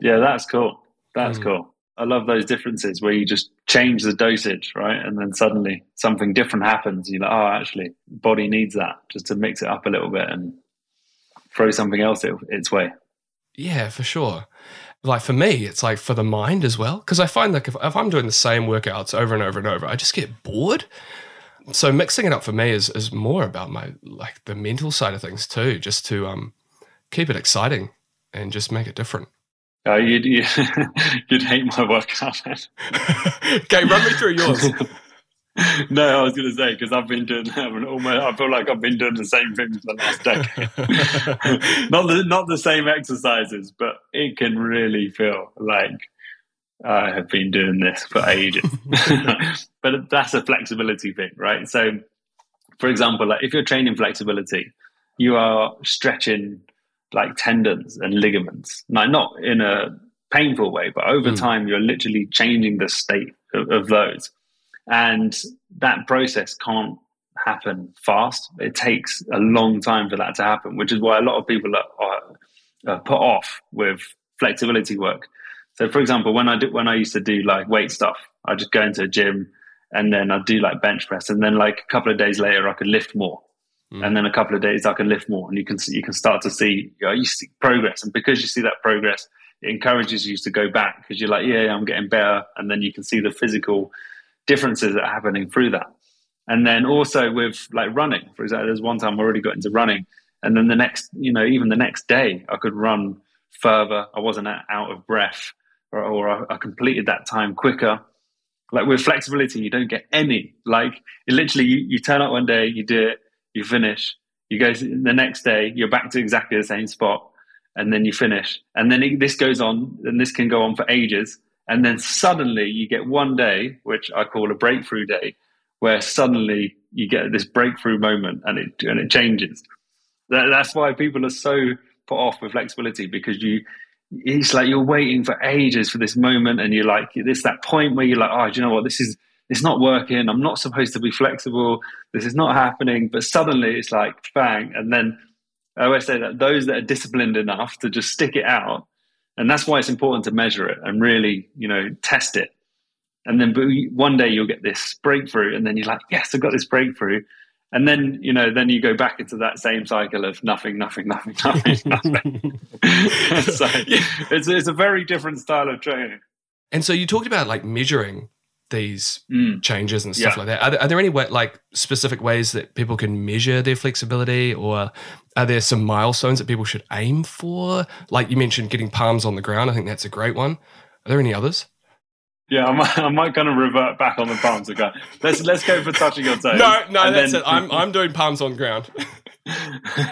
Yeah, that's cool. That's Mm. cool. I love those differences where you just change the dosage, right? And then suddenly something different happens. You're like, oh, actually, body needs that just to mix it up a little bit and throw something else it, its way. Yeah, for sure. Like for me, it's like for the mind as well. Because I find like if, if I'm doing the same workouts over and over and over, I just get bored. So mixing it up for me is is more about my like the mental side of things too, just to um keep it exciting and just make it different. Uh, you'd, you, <laughs> you'd hate my workout. <laughs> okay, run me through yours. <laughs> no, I was going to say because I've been doing that. Almost, I feel like I've been doing the same thing for the last decade. not the not the same exercises, but it can really feel like I have been doing this for ages. but that's a flexibility thing, right? So, for example, like if you're training flexibility, you are stretching like tendons and ligaments, like not in a painful way, but over Mm. time, you're literally changing the state of, of those. And that process can't happen fast. It takes a long time for that to happen, which is why a lot of people are, are, are put off with flexibility work. So, for example, when I do, when I used to do like weight stuff, I just go into a gym and then I'd do like bench press, and then like a couple of days later, I could lift more, Mm. and then a couple of days I can lift more, and you can you can start to see you, know, you see progress, and because you see that progress, it encourages you to go back because you're like, yeah, I'm getting better, and then you can see the physical differences that are happening through that. And then also with like running, for example, there's one time I already got into running, and then the next, you know, even the next day, I could run further. I wasn't out of breath, or, or I, completed that time quicker. Like with flexibility, you don't get any. Like it literally, you, you turn up one day, you do it, you finish. You go the next day, you're back to exactly the same spot, and then you finish. And then it, this goes on, and this can go on for ages. And then suddenly you get one day, which I call a breakthrough day, where suddenly you get this breakthrough moment and it and it changes. That, that's why people are so put off with flexibility because you it's like you're waiting for ages for this moment and you're like this that point where you're like oh do you know what this is it's not working i'm not supposed to be flexible this is not happening but suddenly it's like bang and then i always say that those that are disciplined enough to just stick it out and that's why it's important to measure it and really you know test it. And then one day you'll get this breakthrough and then you're like yes I've got this breakthrough. And then you know then you go back into that same cycle of nothing nothing nothing <laughs> nothing nothing. <laughs> So yeah. it's, it's a very different style of training. And so you talked about like measuring these mm. changes and stuff yeah. like that. Are there, are there any way, like specific ways that people can measure their flexibility or are there some milestones that people should aim for? Like you mentioned getting palms on the ground. I think that's a great one. Are there any others yeah, I might, <laughs> I might kind of revert back on the palms again. Let's let's go for touching your toes. <laughs> No, no, that's then... it. I'm I'm doing palms on ground. <laughs>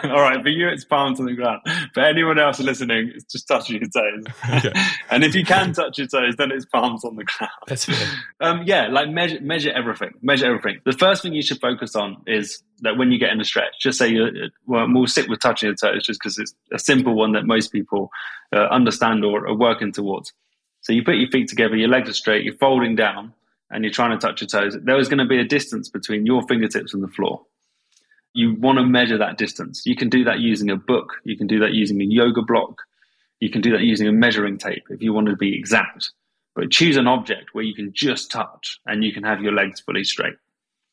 All right, for you it's palms on the ground. For anyone else listening, it's just touching your toes. Okay. and if you can touch your toes, then it's palms on the ground. That's fair. Um, yeah, like measure measure everything. Measure everything. The first thing you should focus on is that when you get in a stretch, just say you well, we'll stick with touching your toes just because it's a simple one that most people uh, understand or are working towards. So you put your feet together, your legs are straight, you're folding down, and you're trying to touch your toes. There is going to be a distance between your fingertips and the floor. You want to measure that distance. You can do that using a book. You can do that using a yoga block. You can do that using a measuring tape if you want to be exact. But choose an object where you can just touch and you can have your legs fully straight.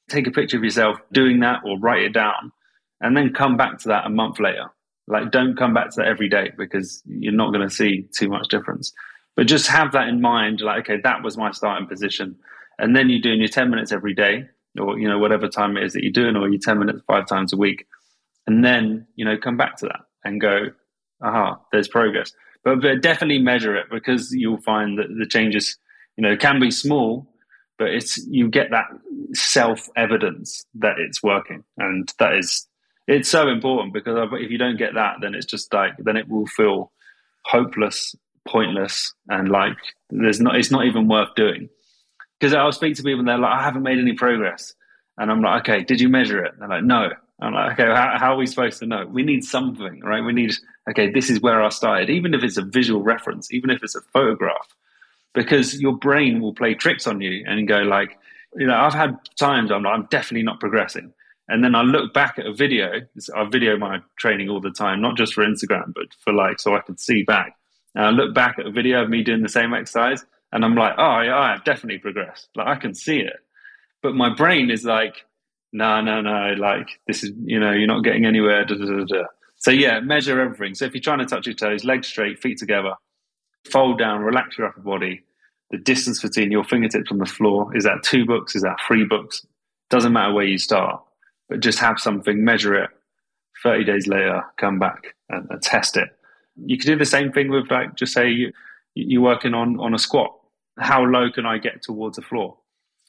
Take a picture of yourself doing that or write it down and then come back to that a month later. Like, don't come back to that every day because you're not going to see too much difference. But just have that in mind, like, okay, that was my starting position. And then you're doing your 10 minutes every day, or, you know, whatever time it is that you're doing, or your 10 minutes five times a week. And then, you know, come back to that and go, aha, there's progress. But, but definitely measure it because you'll find that the changes, you know, can be small, but it's, you get that self evidence that it's working. And that is, it's so important because if you don't get that, then it's just like, then it will feel hopeless pointless and like there's not it's not even worth doing. Because I'll speak to people and they're like I haven't made any progress. And I'm like okay did you measure it? They're like no. I'm like okay how, how, are we supposed to know? We need something right? We need okay this is where I started even if it's a visual reference even if it's a photograph because your brain will play tricks on you and go like you know I've had times I'm like I'm definitely not progressing. And then I look back at a video I video my training all the time not just for Instagram but for like so I can see back and I look back at a video of me doing the same exercise and I'm like, oh, yeah, I've definitely progressed. Like I can see it. But my brain is like, no, no, no, like this is, you know, you're not getting anywhere. Da, da, da, so yeah, measure everything. So if you're trying to touch your toes, legs straight, feet together, fold down, relax your upper body. The distance between your fingertips on the floor is that two books, is that three books? Doesn't matter where you start, but just have something, measure it. 30 days later, come back and, and test it you could do the same thing with like just say you you're working on on a squat. How low can I get towards the floor?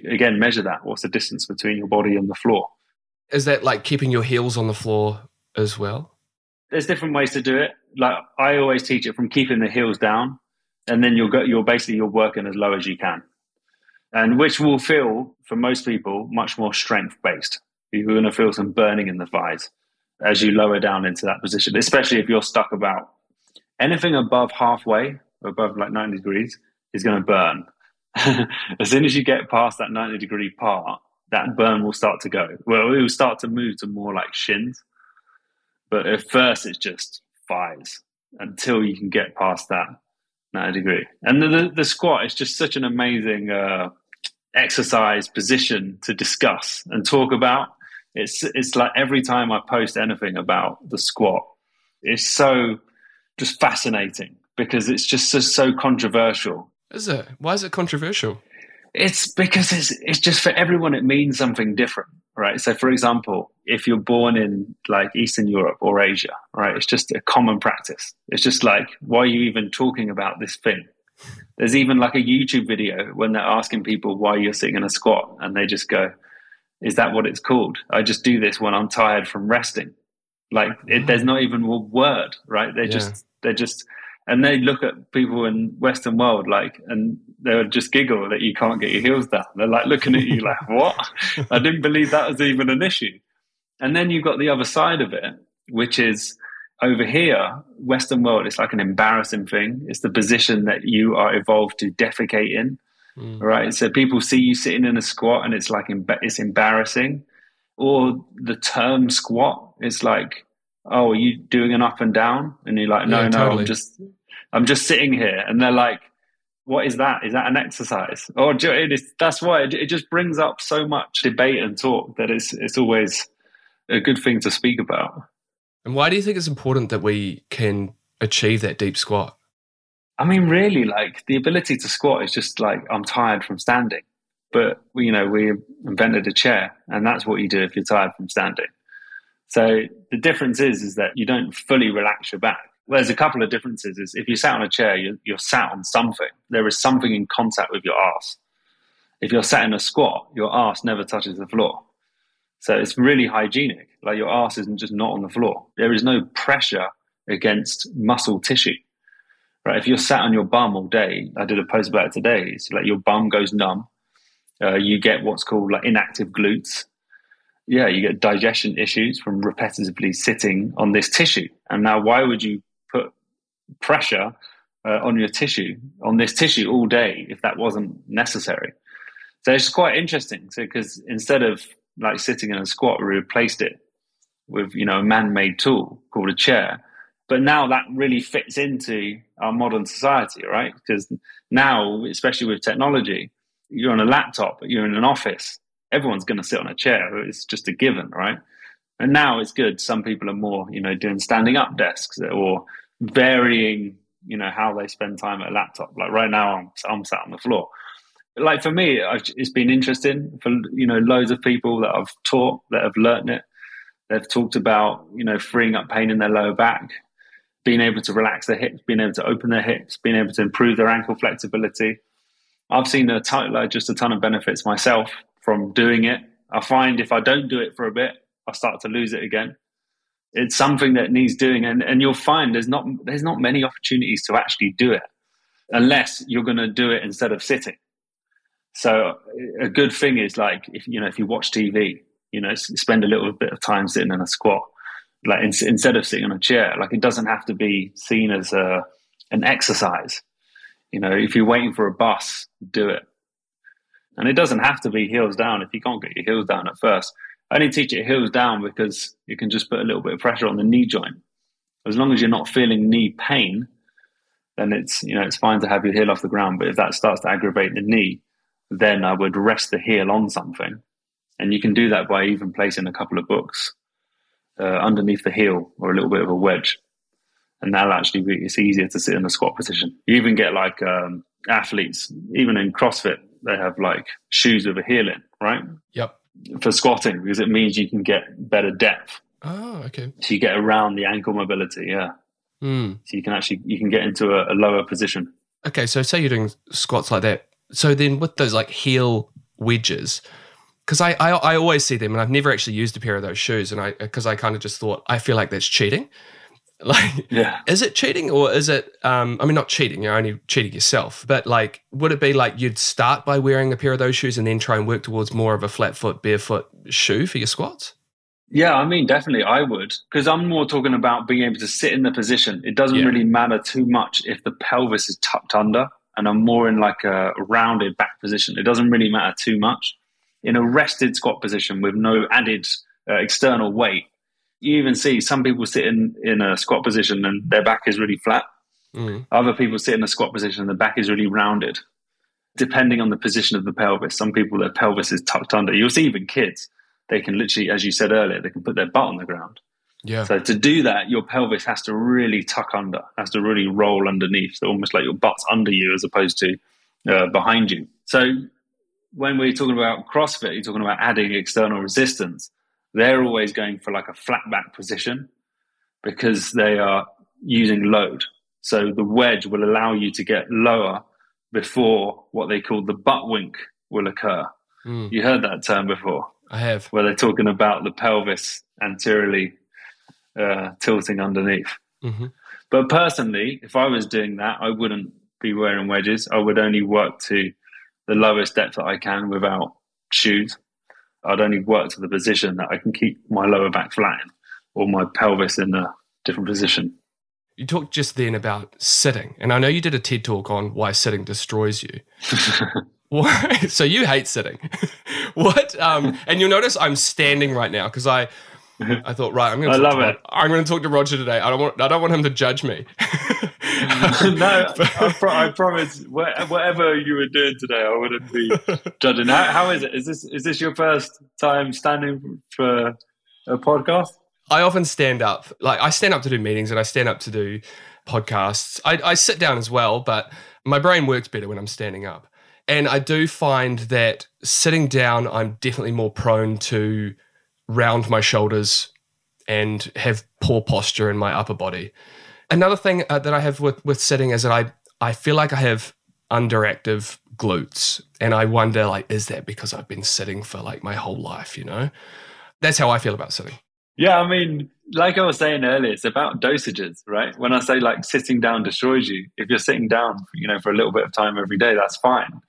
Again, measure that. What's the distance between your body and the floor? Is that like keeping your heels on the floor as well? There's different ways to do it. Like I always teach it from keeping the heels down, and then you'll go. You're basically you're working as low as you can, and which will feel for most people much more strength based. You're going to feel some burning in the thighs as you lower down into that position, especially if you're stuck about anything above halfway, above like 90 degrees, is going to burn. <laughs> as soon as you get past that 90 degree part, that burn will start to go. Well, it will start to move to more like shins. But at first, it's just thighs until you can get past that 90 degree. And the, the, the squat is just such an amazing uh, exercise position to discuss and talk about. It's, it's like every time I post anything about the squat, it's so just fascinating because it's just so, so controversial. Is it? Why is it controversial? It's because it's it's just for everyone. It means something different, right? So, for example, if you're born in like Eastern Europe or Asia, right, it's just a common practice. It's just like, why are you even talking about this thing? There's even like a YouTube video when they're asking people why you're sitting in a squat, and they just go, "Is that what it's called? I just do this when I'm tired from resting." Like it, there's not even a word, right? They're yeah. just they're just and they look at people in Western world like, and they would just giggle that you can't get your heels down. They're like looking at you like, <laughs> what? I didn't believe that was even an issue. And then you've got the other side of it, which is over here, Western world, it's like an embarrassing thing. It's the position that you are evolved to defecate in, mm. right? So people see you sitting in a squat, and it's like it's embarrassing. Or the term squat is like, oh, are you doing an up and down? And you're like, no, yeah, no, totally. I'm just, I'm just sitting here. And they're like, what is that? Is that an exercise? Or do, it is, that's why it, it just brings up so much debate and talk that it's, it's always a good thing to speak about. And why do you think it's important that we can achieve that deep squat? I mean, really, like the ability to squat is just like I'm tired from standing. But you know, we invented a chair, and that's what you do if you're tired from standing. So the difference is, is that you don't fully relax your back. There's a couple of differences. Is if you sat on a chair, you're, you're sat on something. There is something in contact with your ass. If you're sat in a squat, your ass never touches the floor. So it's really hygienic. Like your ass isn't just not on the floor. There is no pressure against muscle tissue. Right? If you're sat on your bum all day, I did a post about it today. It's like your bum goes numb. Uh, you get what's called like inactive glutes. Yeah, you get digestion issues from repetitively sitting on this tissue. And now, why would you put pressure uh, on your tissue, on this tissue all day, if that wasn't necessary? So it's quite interesting. So, because instead of like sitting in a squat, we replaced it with you know a man-made tool called a chair. But now that really fits into our modern society, right? Because now, especially with technology, you're on a laptop, you're in an office, everyone's going to sit on a chair. It's just a given, right? And now it's good. Some people are more, you know, doing standing up desks or varying, you know, how they spend time at a laptop. Like right now, I'm, I'm sat on the floor like for me, it's been interesting for you know loads of people that I've taught that have learned it. They've talked about you know freeing up pain in their lower back, being able to relax their hips, being able to open their hips, being able to improve their ankle flexibility. I've seen a ton, like just a ton of benefits myself from doing it. I find if I don't do it for a bit, I start to lose it again. It's something that needs doing, and, and you'll find there's not there's not many opportunities to actually do it unless you're going to do it instead of sitting. So a good thing is like if you know if you watch TV, you know, spend a little bit of time sitting in a squat, like in, instead of sitting on a chair. Like it doesn't have to be seen as a an exercise. You know, if you're waiting for a bus, do it. And it doesn't have to be heels down if you can't get your heels down at first. I only teach it heels down because you can just put a little bit of pressure on the knee joint. As long as you're not feeling knee pain, then it's you know it's fine to have your heel off the ground. But if that starts to aggravate the knee, then I would rest the heel on something. And you can do that by even placing a couple of books uh, underneath the heel or a little bit of a wedge. And that'll actually be, it's easier to sit in a squat position. You even get like um, athletes, even in CrossFit, they have like shoes with a heel in, right? Yep. For squatting, because it means you can get better depth. Oh, okay. So you get around the ankle mobility, yeah. Mm. So you can actually you can get into a, a lower position. Okay, so say you're doing squats like that so then with those like heel wedges, because I, I, I always see them and I've never actually used a pair of those shoes and I because I kind of just thought I feel like that's cheating. <laughs> Like, yeah, is it cheating or is it? Um, I mean, not cheating. You're only cheating yourself. But like, would it be like you'd start by wearing a pair of those shoes and then try and work towards more of a flat foot, barefoot shoe for your squats? Yeah, I mean, definitely I would because I'm more talking about being able to sit in the position. It doesn't yeah. really matter too much if the pelvis is tucked under and I'm more in like a rounded back position. It doesn't really matter too much. In a rested squat position with no added uh, external weight, you even see some people sit in, in a squat position and their back is really flat. Mm. Other people sit in a squat position and the back is really rounded. Depending on the position of the pelvis, some people their pelvis is tucked under. You'll see even kids, they can literally, as you said earlier, they can put their butt on the ground. Yeah. So to do that, your pelvis has to really tuck under, has to really roll underneath, so almost like your butt's under you as opposed to uh, behind you. So when we're talking about CrossFit, you're talking about adding external resistance. They're always going for like a flat back position because they are using load. So the wedge will allow you to get lower before what they call the butt wink will occur. Mm. You heard that term before? I have. Where they're talking about the pelvis anteriorly uh, tilting underneath. Mm-hmm. But personally, if I was doing that, I wouldn't be wearing wedges. I would only work to the lowest depth that I can without shoes. I'd only work to the position that I can keep my lower back flat in or my pelvis in a different position. You talked just then about sitting, and I know you did a TED talk on why sitting destroys you. <laughs> Why? so you hate sitting. <laughs> what? Um, and you'll notice I'm standing right now because I I thought, right, I'm going to. I love it. I'm going to talk to Roger today. I don't want. I don't want him to judge me. <laughs> <laughs> no, I, pro- I, promise. Whatever you were doing today, I wouldn't be judging. How, how is it? Is this is this your first time standing for a podcast? I often stand up. Like I stand up to do meetings, and I stand up to do podcasts. I, I sit down as well, but my brain works better when I'm standing up. And I do find that sitting down, I'm definitely more prone to round my shoulders and have poor posture in my upper body. Another thing uh, that I have with, with sitting is that I, I feel like I have underactive glutes. And I wonder, like, is that because I've been sitting for like my whole life, you know? That's how I feel about sitting. Yeah, I mean, like I was saying earlier, it's about dosages, right? When I say like sitting down destroys you, if you're sitting down, you know, for a little bit of time every day, that's fine.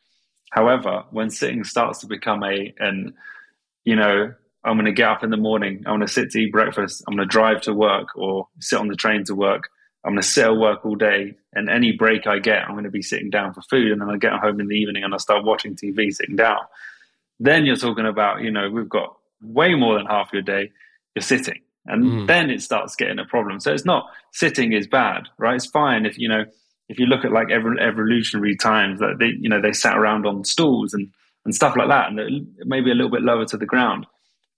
However, when sitting starts to become a, and, you know, I'm going to get up in the morning. I'm going to sit to eat breakfast. I'm going to drive to work or sit on the train to work. I'm going to sit at work all day. And any break I get, I'm going to be sitting down for food. And then I get home in the evening and I start watching TV sitting down. Then you're talking about, you know, we've got way more than half your day you're sitting. And mm. then it starts getting a problem. So it's not sitting is bad, right? It's fine if, you know, if you look at like every evolutionary times that they, you know, they sat around on stools and, and stuff like that. And maybe a little bit lower to the ground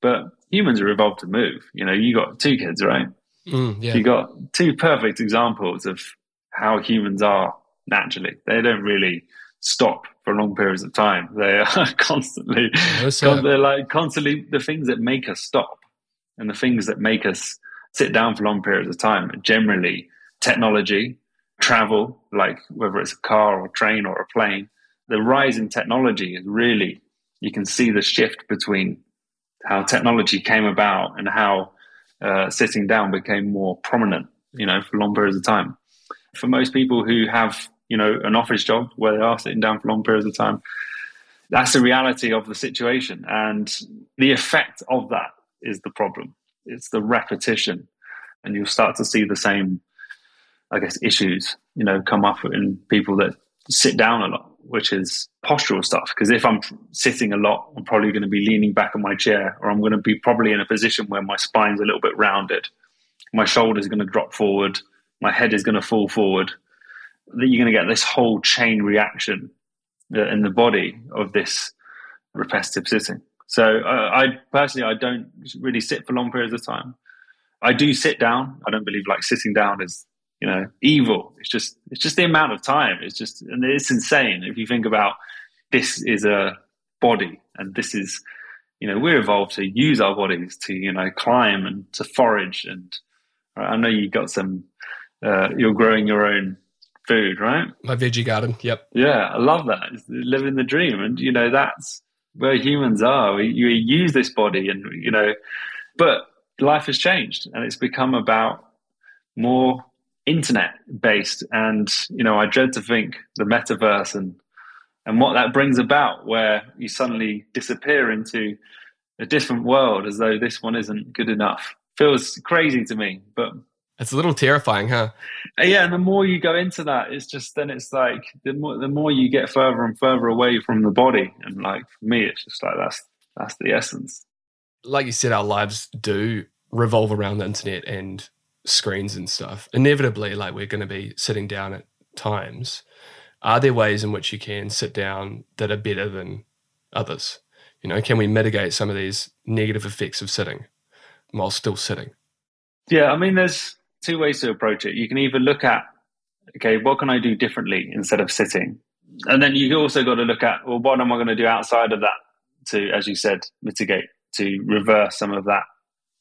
but humans are evolved to move. You know, you got two kids, right? Mm, yeah. You got two perfect examples of how humans are naturally. They don't really stop for long periods of time. They <laughs> are constantly, they're like constantly the things that make us stop and the things that make us sit down for long periods of time. Generally, technology, travel, like whether it's a car or a train or a plane. The rise in technology is really, you can see the shift between how technology came about and how uh, sitting down became more prominent, you know, for long periods of time. For most people who have, you know, an office job where they are sitting down for long periods of time, that's the reality of the situation. And the effect of that is the problem. It's the repetition. And you'll start to see the same, I guess, issues, you know, come up in people that sit down a lot which is postural stuff. Because if I'm sitting a lot, I'm probably going to be leaning back in my chair, or I'm going to be probably in a position where my spine's a little bit rounded. My shoulder's are going to drop forward. My head is going to fall forward. That you're going to get this whole chain reaction uh, in the body of this repetitive sitting. So uh, I personally, I don't really sit for long periods of time. I do sit down. I don't believe like sitting down is you know evil. It's just it's just the amount of time. It's just and it's insane if you think about this is a body and this is you know we're evolved to use our bodies to you know climb and to forage and right, i know you got some uh, you're growing your own food right? My veggie garden yep. Yeah i love that. It's living the dream and you know that's where humans are. We, we use this body and you know but life has changed and it's become about more internet based and you know i dread to think the metaverse and and what that brings about where you suddenly disappear into a different world as though this one isn't good enough. Feels crazy to me but it's a little terrifying huh? Yeah and the more you go into that it's just then it's like the more the more you get further and further away from the body. And like for me it's just like that's that's the essence. Like you said our lives do revolve around the internet and screens and stuff, inevitably, like we're going to be sitting down at times. Are there ways in which you can sit down that are better than others? You know, can we mitigate some of these negative effects of sitting while still sitting? Yeah, I mean, there's two ways to approach it. You can either look at, okay, what can I do differently instead of sitting? And then you also got to look at, well, what am I going to do outside of that to, as you said, mitigate, to reverse some of that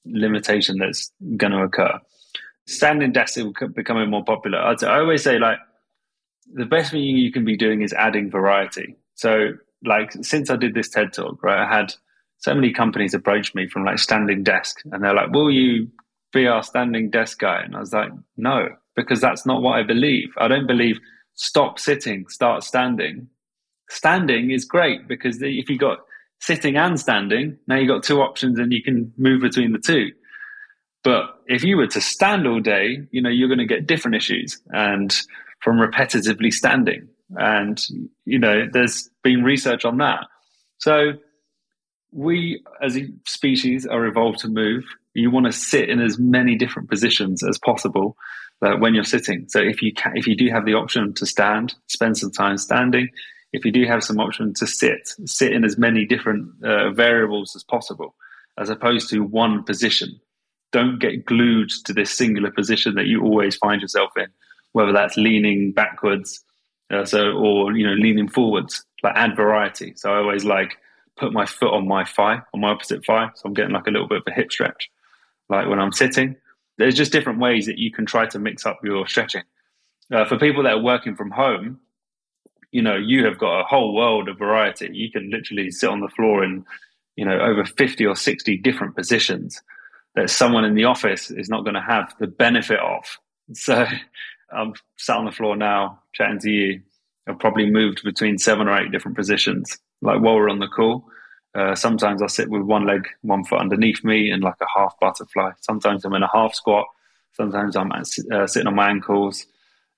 limitation that's going to occur standing desks are becoming more popular. I always say like the best thing you can be doing is adding variety. So like since I did this TED talk, right, I had so many companies approach me from like standing desk and they're like, will you be our standing desk guy? And I was like, no, because that's not what I believe. I don't believe stop sitting, start standing. Standing is great because if you got sitting and standing, now you've got two options and you can move between the two. But if you were to stand all day, you know, you're going to get different issues and from repetitively standing. And, you know, there's been research on that. So we as a species are evolved to move. You want to sit in as many different positions as possible uh, when you're sitting. So if you can, if you do have the option to stand, spend some time standing. If you do have some option to sit, sit in as many different uh, variables as possible, as opposed to one position don't get glued to this singular position that you always find yourself in, whether that's leaning backwards, uh, so or you know leaning forwards. Like add variety. So I always like put my foot on my thigh, on my opposite thigh, so I'm getting like a little bit of a hip stretch. Like when I'm sitting, there's just different ways that you can try to mix up your stretching. Uh, for people that are working from home, you know, you have got a whole world of variety. You can literally sit on the floor in, you know, over 50 or 60 different positions that someone in the office is not going to have the benefit of. So I'm sat on the floor now chatting to you. I've probably moved between seven or eight different positions. Like while we're on the call, uh, sometimes I sit with one leg, one foot underneath me, and like a half butterfly. Sometimes I'm in a half squat. Sometimes I'm uh, sitting on my ankles.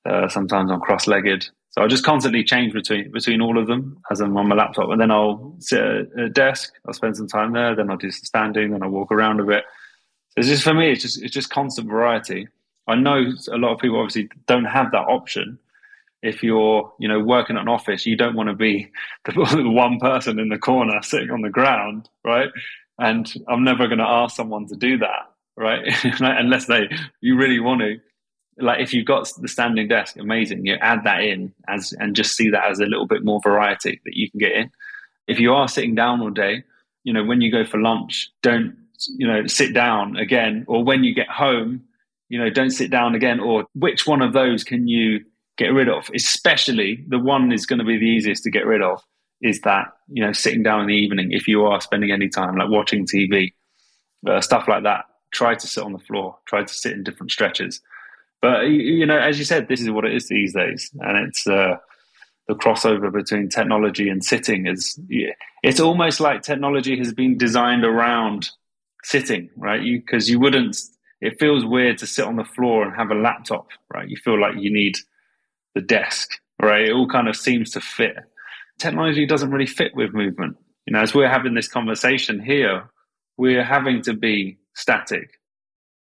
Uh, sometimes I'm cross-legged. So I just constantly change between between all of them as I'm on my laptop, and then I'll sit at a desk. I'll spend some time there. Then I'll do some standing. Then I'll walk around a bit it's just for me. It's just it's just constant variety. I know a lot of people obviously don't have that option. If you're you know working at an office, you don't want to be the, <laughs> the one person in the corner sitting on the ground, right? And I'm never going to ask someone to do that, right? <laughs> Unless they you really want to. Like if you've got the standing desk, amazing. You add that in as and just see that as a little bit more variety that you can get in. If you are sitting down all day, you know when you go for lunch, don't you know, sit down again, or when you get home, you know, don't sit down again, or which one of those can you get rid of? Especially the one is going to be the easiest to get rid of is that, you know, sitting down in the evening if you are spending any time, like watching TV, uh, stuff like that. Try to sit on the floor, try to sit in different stretches. But, you know, as you said, this is what it is these days. And it's, uh, the crossover between technology and sitting is it's almost like technology has been designed around sitting, right? You because you wouldn't. It feels weird to sit on the floor and have a laptop, right? You feel like you need the desk, right? It all kind of seems to fit. Technology doesn't really fit with movement. You know, as we're having this conversation here, we're having to be static.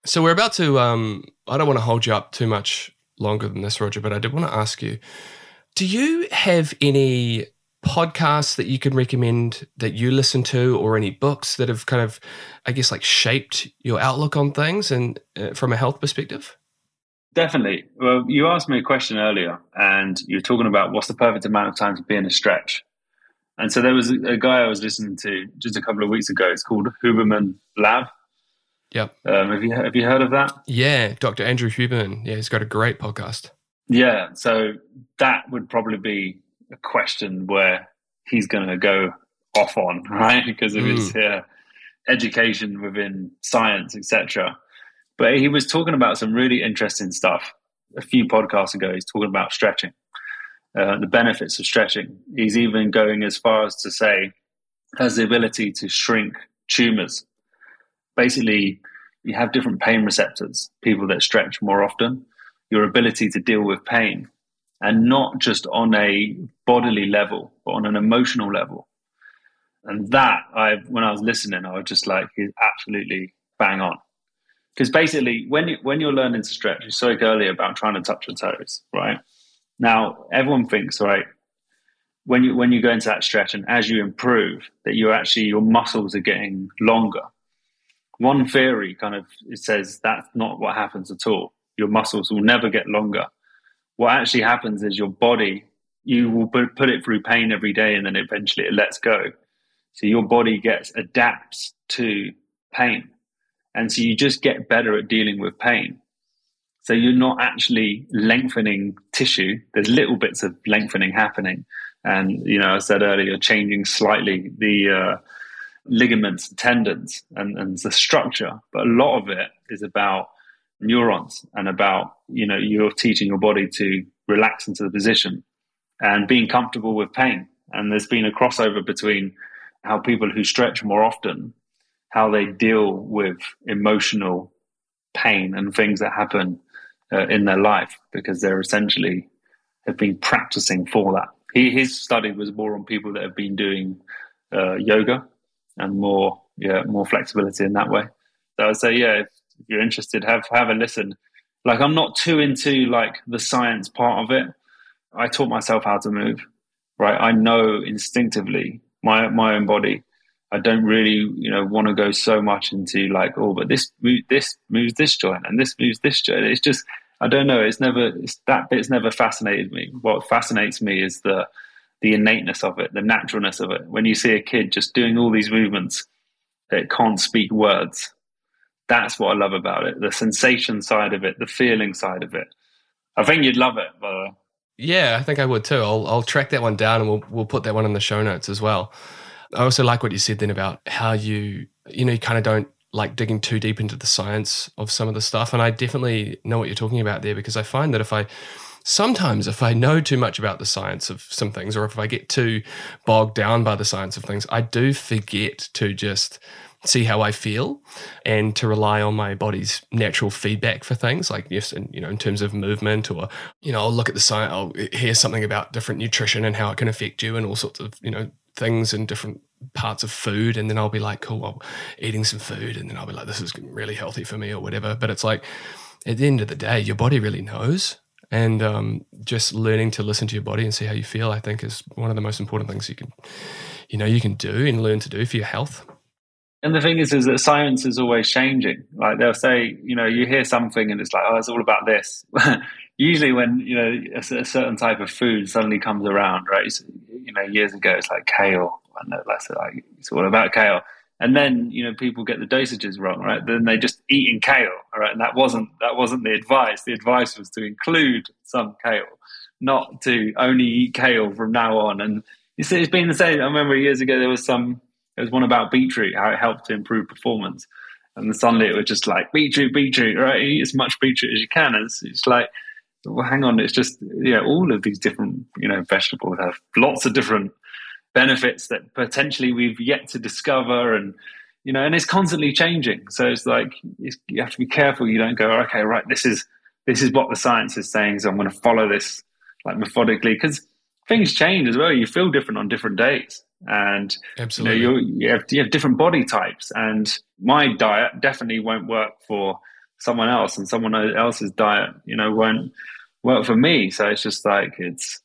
So we're about to. Um, I don't want to hold you up too much longer than this, Roger, but I did want to ask you: Do you have any podcasts that you can recommend that you listen to or any books that have kind of i guess like shaped your outlook on things and uh, from a health perspective? Definitely. Well you asked me a question earlier and you were talking about what's the perfect amount of time to be in a stretch. And so there was a, a guy i was listening to just a couple of weeks ago. It's called huberman lab. Yep. Um, have you have you heard of that? Yeah dr andrew huberman. Yeah he's got a great podcast. Yeah so that would probably be a question where he's going to go off on, <laughs> right? Because of mm. his uh, education within science, etc. But he was talking about some really interesting stuff a few podcasts ago. He's talking about stretching, uh, the benefits of stretching. He's even going as far as to say has the ability to shrink tumors. Basically, you have different pain receptors. People that stretch more often, your ability to deal with pain and not just on a bodily level, but on an emotional level. And that, I when I was listening, I was just like, he's absolutely bang on. Because basically, when you, when you're learning to stretch, you spoke earlier about trying to touch your toes, right? Now, everyone thinks, right, when you when you go into that stretch, and as you improve, that you're actually your muscles are getting longer. One theory kind of it says that's not what happens at all. Your muscles will never get longer what actually happens is your body you will put it through pain every day and then eventually it lets go. So your body gets adapts to pain. And so you just get better at dealing with pain. So you're not actually lengthening tissue. There's little bits of lengthening happening. And you know i said earlier changing slightly the uh, ligaments tendons and, and the structure. But a lot of it is about neurons and about you know you're teaching your body to relax into the position and being comfortable with pain. And there's been a crossover between how people who stretch more often, how they deal with emotional pain and things that happen uh, in their life because they're essentially have been practicing for that. He, his study was more on people that have been doing uh, yoga and more yeah more flexibility in that way. So I'd say yeah, if you're interested, have have a listen. Like I'm not too into like the science part of it. I taught myself how to move. Right, I know instinctively my my own body. I don't really, you know, want to go so much into like, oh, but this this moves this joint and this moves this joint. It's just, I don't know. It's never it's, that bit's never fascinated me. What fascinates me is the the innateness of it, the naturalness of it. When you see a kid just doing all these movements that can't speak words, that's what I love about it. The sensation side of it, the feeling side of it. I think you'd love it. Yeah, I think I would too. I'll I'll track that one down and we'll we'll put that one in the show notes as well. I also like what you said then about how you you know you kind of don't like digging too deep into the science of some of the stuff and I definitely know what you're talking about there because I find that if I sometimes if I know too much about the science of some things, or if I get too bogged down by the science of things, I do forget to just see how I feel and to rely on my body's natural feedback for things like yes, and you know, in terms of movement or you know, I'll look at the science, I'll hear something about different nutrition and how it can affect you and all sorts of you know things and different parts of food. And then I'll be like cool well eating some food. And then I'll be like this is really healthy for me or whatever. But it's like at the end of the day your body really knows. And um, just learning to listen to your body and see how you feel i think is one of the most important things you can you know you can do and learn to do for your health and the thing is is that science is always changing. Like they'll say you know you hear something and it's like oh it's all about this. <laughs> Usually when you know a, a, certain type of food suddenly comes around right? It's, you know years ago it's like kale. And that's like it's all about kale. And then you know people get the dosages wrong right? Then they just eating kale all right? And that wasn't that wasn't the advice. The advice was to include some kale not to only eat kale from now on. And it's, it's been the same. I remember years ago there was some there was one about beetroot how it helped to improve performance. And suddenly it was just like beetroot beetroot right? Eat as much beetroot as you can. And it's, it's like well hang on it's just yeah all of these different you know vegetables have lots of different benefits that potentially we've yet to discover and you know and it's constantly changing. So it's like it's, you have to be careful you don't go okay right this is this is what the science is saying so i'm going to follow this like methodically. Because things change as well. You feel different on different days and Absolutely. you, know, you, have, you have different body types and my diet definitely won't work for someone else and someone else's diet you know won't work for me so it's just like it's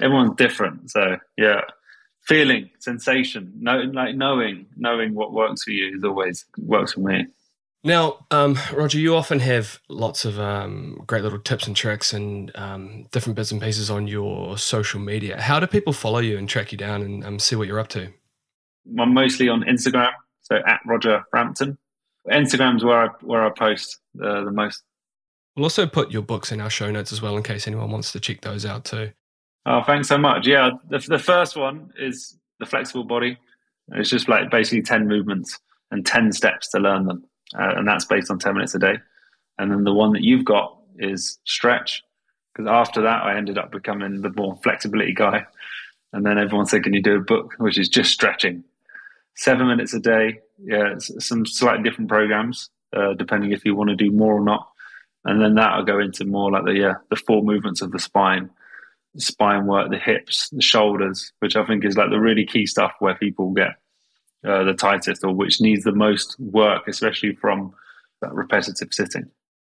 everyone's different so yeah feeling, sensation, know, like knowing, knowing what works for you is always works for me. Now, um, Roger, you often have lots of um, great little tips and tricks and um, different bits and pieces on your social media. How do people follow you and track you down and um, see what you're up to? I'm mostly on Instagram, so at Roger Frampton. Instagram's where I where I post uh, the most. We'll also put your books in our show notes as well, in case anyone wants to check those out too. Oh, thanks so much. Yeah, the, the first one is the flexible body. It's just like basically 10 movements and 10 steps to learn them. Uh, and that's based on 10 minutes a day. And then the one that you've got is stretch. Because after that, I ended up becoming the more flexibility guy. And then everyone said, Can you do a book, which is just stretching? Seven minutes a day. Yeah, some slightly different programs, uh, depending if you want to do more or not. And then that'll go into more like the yeah, the four movements of the spine spine work, the hips, the shoulders, which I think is like the really key stuff where people get uh, the tightest or which needs the most work, especially from that repetitive sitting.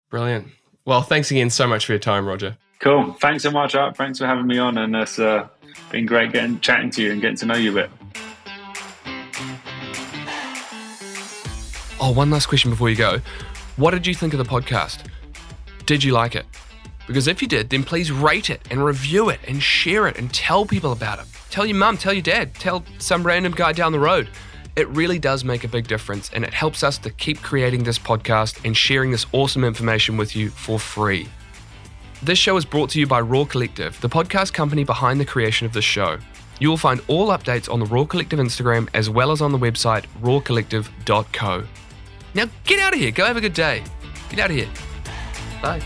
Brilliant. Well, thanks again so much for your time, Roger. Cool. Thanks so much, Art. Thanks for having me on, and it's uh, been great getting chatting to you and getting to know you a bit. Oh, one last question before you go. What did you think of the podcast? Did you like it? Because if you did, then please rate it and review it and share it and tell people about it. Tell your mum, tell your dad, tell some random guy down the road. It really does make a big difference and it helps us to keep creating this podcast and sharing this awesome information with you for free. This show is brought to you by Raw Collective, the podcast company behind the creation of this show. You will find all updates on the Raw Collective Instagram as well as on the website rawcollective.co. Now get out of here, go have a good day. Get out of here. Bye.